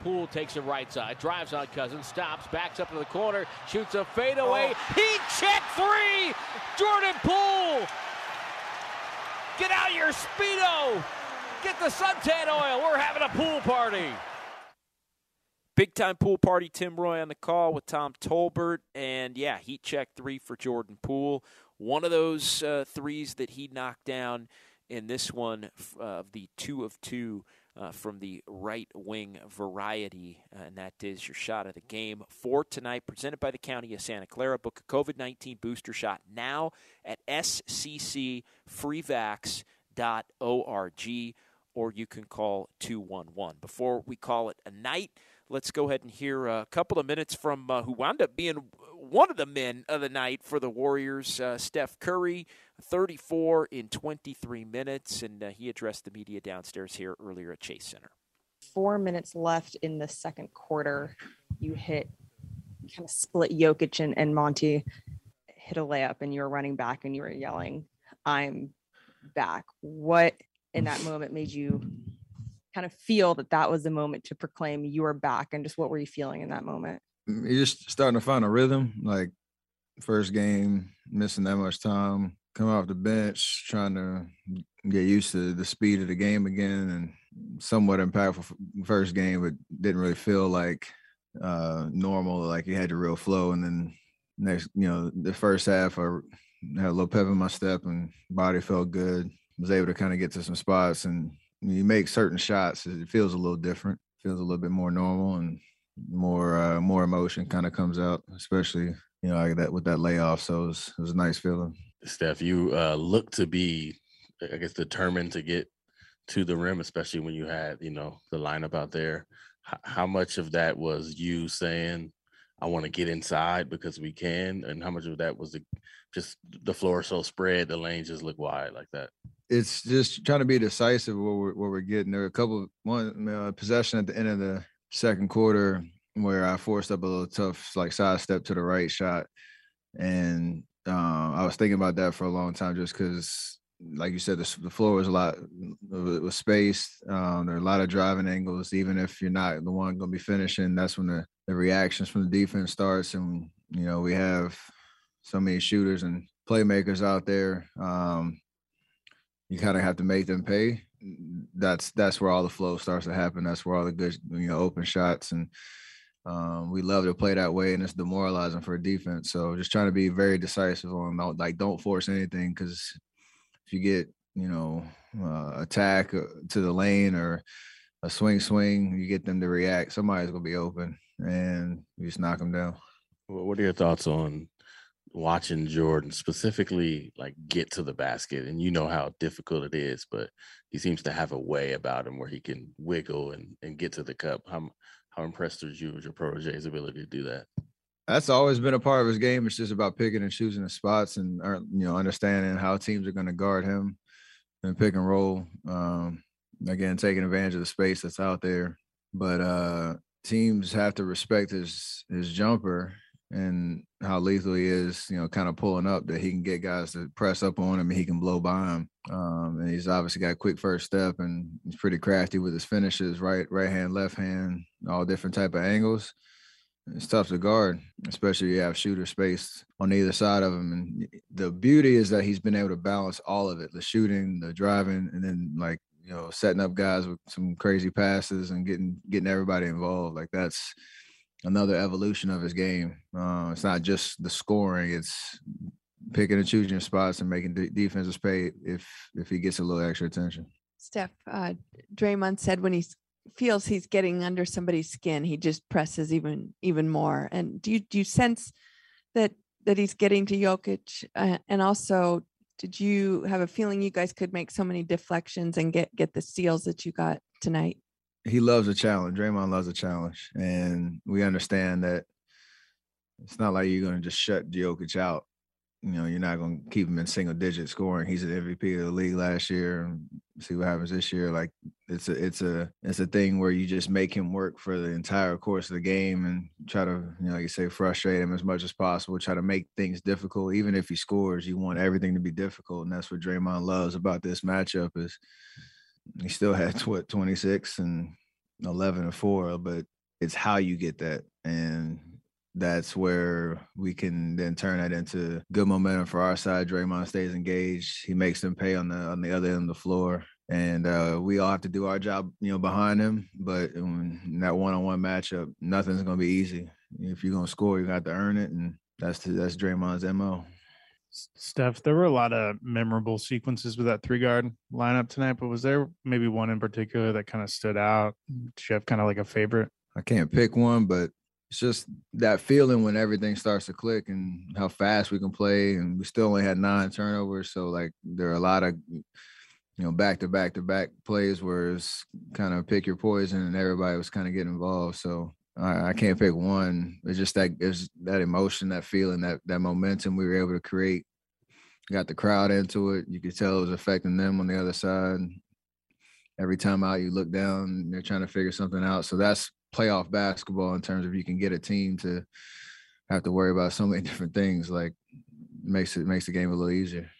Poole takes it right side, drives on Cousins, stops, backs up to the corner, shoots a fadeaway. Oh. Heat check three! Jordan Poole! Get out your Speedo! Get the suntan oil! We're having a pool party! Big time pool party. Tim Roye on the call with Tom Tolbert. And yeah, heat check three for Jordan Poole. One of those uh, threes that he knocked down in this one of uh, the two of two uh, from the right wing variety, uh, and that is your shot of the game for tonight, presented by the County of Santa Clara. Book a COVID 19 booster shot now at sccfreevax.org, or you can call 211. Before we call it a night, let's go ahead and hear a couple of minutes from uh, who wound up being one of the men of the night for the Warriors, uh, Steph Curry, 34 in 23 minutes, and uh, he addressed the media downstairs here earlier at Chase Center. Four minutes left in the second quarter. You hit kind of split Jokic and, and Monte hit a layup, and you were running back and you were yelling, I'm back. What in that moment made you kind of feel that that was the moment to proclaim you were back and just what were you feeling in that moment mm, you're just starting to find a rhythm like first game missing that much time coming off the bench trying to get used to the speed of the game again and somewhat impactful first game but didn't really feel like uh normal like you had the real flow and then next you know the first half i had a little pep in my step and body felt good was able to kind of get to some spots and you make certain shots, it feels a little different, feels a little bit more normal and more uh, more emotion kind of comes out, especially you know like that with that layoff. So it was, it was a nice feeling. Steph, you uh, look to be, I guess, determined to get to the rim, especially when you had you know the lineup out there. H- how much of that was you saying, "I want to get inside because we can," and how much of that was the, just the floor so spread, the lanes just look wide like that? it's just trying to be decisive what we're, what we're getting. There were a couple one uh, possession at the end of the second quarter where I forced up a little tough like side step to the right shot, and uh, I was thinking about that for a long time just because, like you said, the, the floor was a lot it was spaced. Um, there are a lot of driving angles. Even if you're not the one going to be finishing, that's when the, the reactions from the defense starts, and you know we have so many shooters and playmakers out there. Um, you kind of have to make them pay. That's that's where all the flow starts to happen. That's where all the good, you know, open shots and um, we love to play that way, and it's demoralizing for defense. So just trying to be very decisive on like don't force anything because if you get you know uh, attack uh, to the lane or a swing swing, you get them to react. Somebody's gonna be open, and you just knock them down. What are your thoughts on watching Jordan specifically like get to the basket and you know how difficult it is, but he seems to have a way about him where he can wiggle and, and get to the cup. How how impressed was you with your protege's ability to do that? That's always been a part of his game. It's just about picking and choosing the spots and you know understanding how teams are going to guard him and pick and roll. Um, again, taking advantage of the space that's out there. But uh, teams have to respect his his jumper and how lethal he is, you know, kind of pulling up that he can get guys to press up on him and he can blow by him. Um, and he's obviously got a quick first step and he's pretty crafty with his finishes, right, right hand, left hand, all different type of angles. It's tough to guard, especially you have shooter space on either side of him. And the beauty is that he's been able to balance all of it: the shooting, the driving, and then like you know setting up guys with some crazy passes and getting getting everybody involved. Like that's another evolution of his game. Uh, it's not just the scoring; it's picking and choosing spots and making de- defenses pay if if he gets a little extra attention. Steph, uh, Draymond said when he feels he's getting under somebody's skin, he just presses even even more. And do you do you sense that that he's getting to Jokic? Uh, and also, did you have a feeling you guys could make so many deflections and get get the steals that you got tonight? He loves a challenge. Draymond loves a challenge, and we understand that it's not like you're going to just shut Jokic out. You know, you're not going to keep him in single digit scoring. He's an MVP of the league last year, see what happens this year. Like it's a it's a it's a thing where you just make him work for the entire course of the game and try to you know like you say frustrate him as much as possible. Try to make things difficult. Even if he scores, you want everything to be difficult, and that's what Draymond loves about this matchup is he still had what 26 and 11 and 4 but it's how you get that and that's where we can then turn that into good momentum for our side. Draymond stays engaged. He makes them pay on the on the other end of the floor. And uh, we all have to do our job, you know, behind him. But in that one-on-one matchup, nothing's gonna be easy. If you're gonna score, you got to earn it, and that's that's Draymond's mo. Steph, there were a lot of memorable sequences with that three guard lineup tonight, but was there maybe one in particular that kind of stood out? Did you have kind of like a favorite? I can't pick one, but it's just that feeling when everything starts to click and how fast we can play. And we still only had nine turnovers. So, like, there are a lot of, you know, back to back to back plays where it's kind of pick your poison and everybody was kind of getting involved. So, I, I can't pick one. It's just that it's that emotion, that feeling, that that momentum we were able to create. Got the crowd into it. You could tell it was affecting them on the other side. Every time out, you look down, they're trying to figure something out. So that's playoff basketball in terms of you can get a team to have to worry about so many different things. Like makes it makes the game a little easier.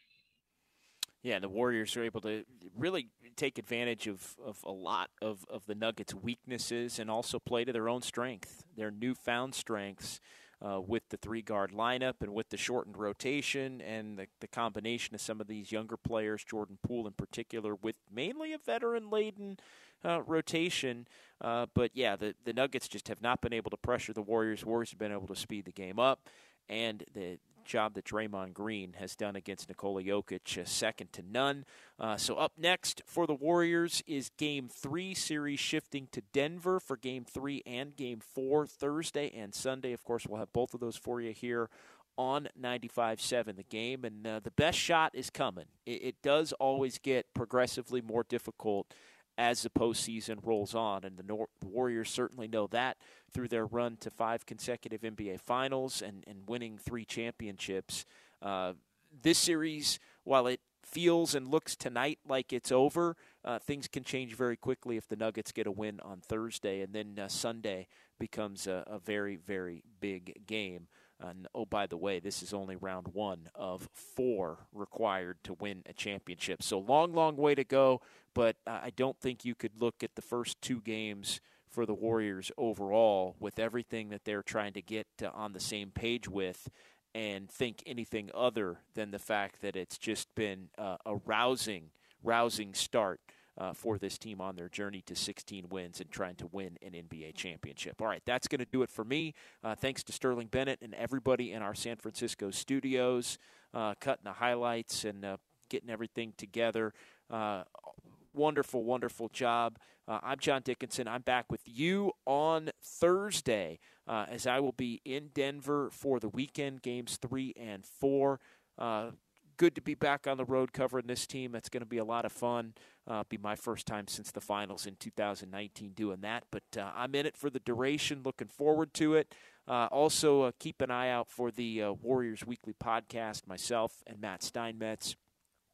Yeah, the Warriors are able to really take advantage of, of a lot of, of the Nuggets' weaknesses and also play to their own strength, their newfound strengths. Uh, with the three guard lineup and with the shortened rotation and the, the combination of some of these younger players, Jordan Poole in particular, with mainly a veteran laden uh, rotation. Uh, but yeah, the, the Nuggets just have not been able to pressure the Warriors. Warriors have been able to speed the game up. And the job that Draymond Green has done against Nikola Jokic, second to none. Uh, so up next for the Warriors is Game Three series shifting to Denver for Game Three and Game Four Thursday and Sunday. Of course, we'll have both of those for you here on 95.7 the game and uh, the best shot is coming it, it, does always get progressively more difficult as the postseason rolls on. And the, Nor- Warriors certainly know that through their run to five consecutive NBA Finals and, and winning three championships. Uh, this series, while it feels and looks tonight like it's over, uh, things can change very quickly if the Nuggets get a win on Thursday. And then uh, Sunday becomes a, a very, very big game. And oh, by the way, this is only round one of four required to win a championship. So long, long way to go. But I don't think you could look at the first two games for the Warriors overall with everything that they're trying to get on the same page with and think anything other than the fact that it's just been uh, a rousing, rousing start uh, for this team on their journey to 16 wins and trying to win an NBA championship. All right, that's going to do it for me. Uh, thanks to Sterling Bennett and everybody in our San Francisco studios, uh, cutting the highlights and uh, getting everything together. Uh, wonderful, wonderful job. Uh, I'm John Dickinson. I'm back with you on Thursday as I will be in Denver for the weekend games three and four good to be back on the road covering this team. That's going to be a lot of fun. Uh, be my first time since the finals in 2019 doing that. But uh, I'm in it for the duration. Looking forward to it. Uh, also, uh, keep an eye out for the uh, Warriors Weekly podcast. Myself and Matt Steinmetz.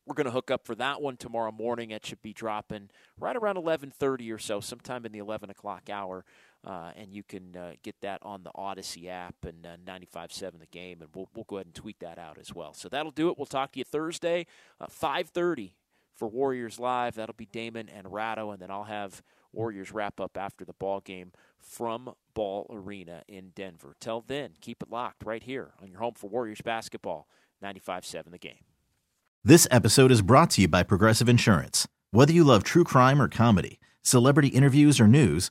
We're going to hook up for that one tomorrow morning. It should be dropping right around 11:30 or so, sometime in the 11 o'clock hour. Uh, and you can uh, get that on the Audacy app and uh, 95.7 the game, and we'll, we'll go ahead and tweet that out as well. So that'll do it. We'll talk to you Thursday, uh, 5.30 for Warriors Live. That'll be Damon and Ratto, and then I'll have Warriors wrap up after the ball game from Ball Arena in Denver. Till then, keep it locked right here on your home for Warriors basketball, 95.7 the game. This episode is brought to you by Progressive Insurance. Whether you love true crime or comedy, celebrity interviews or news,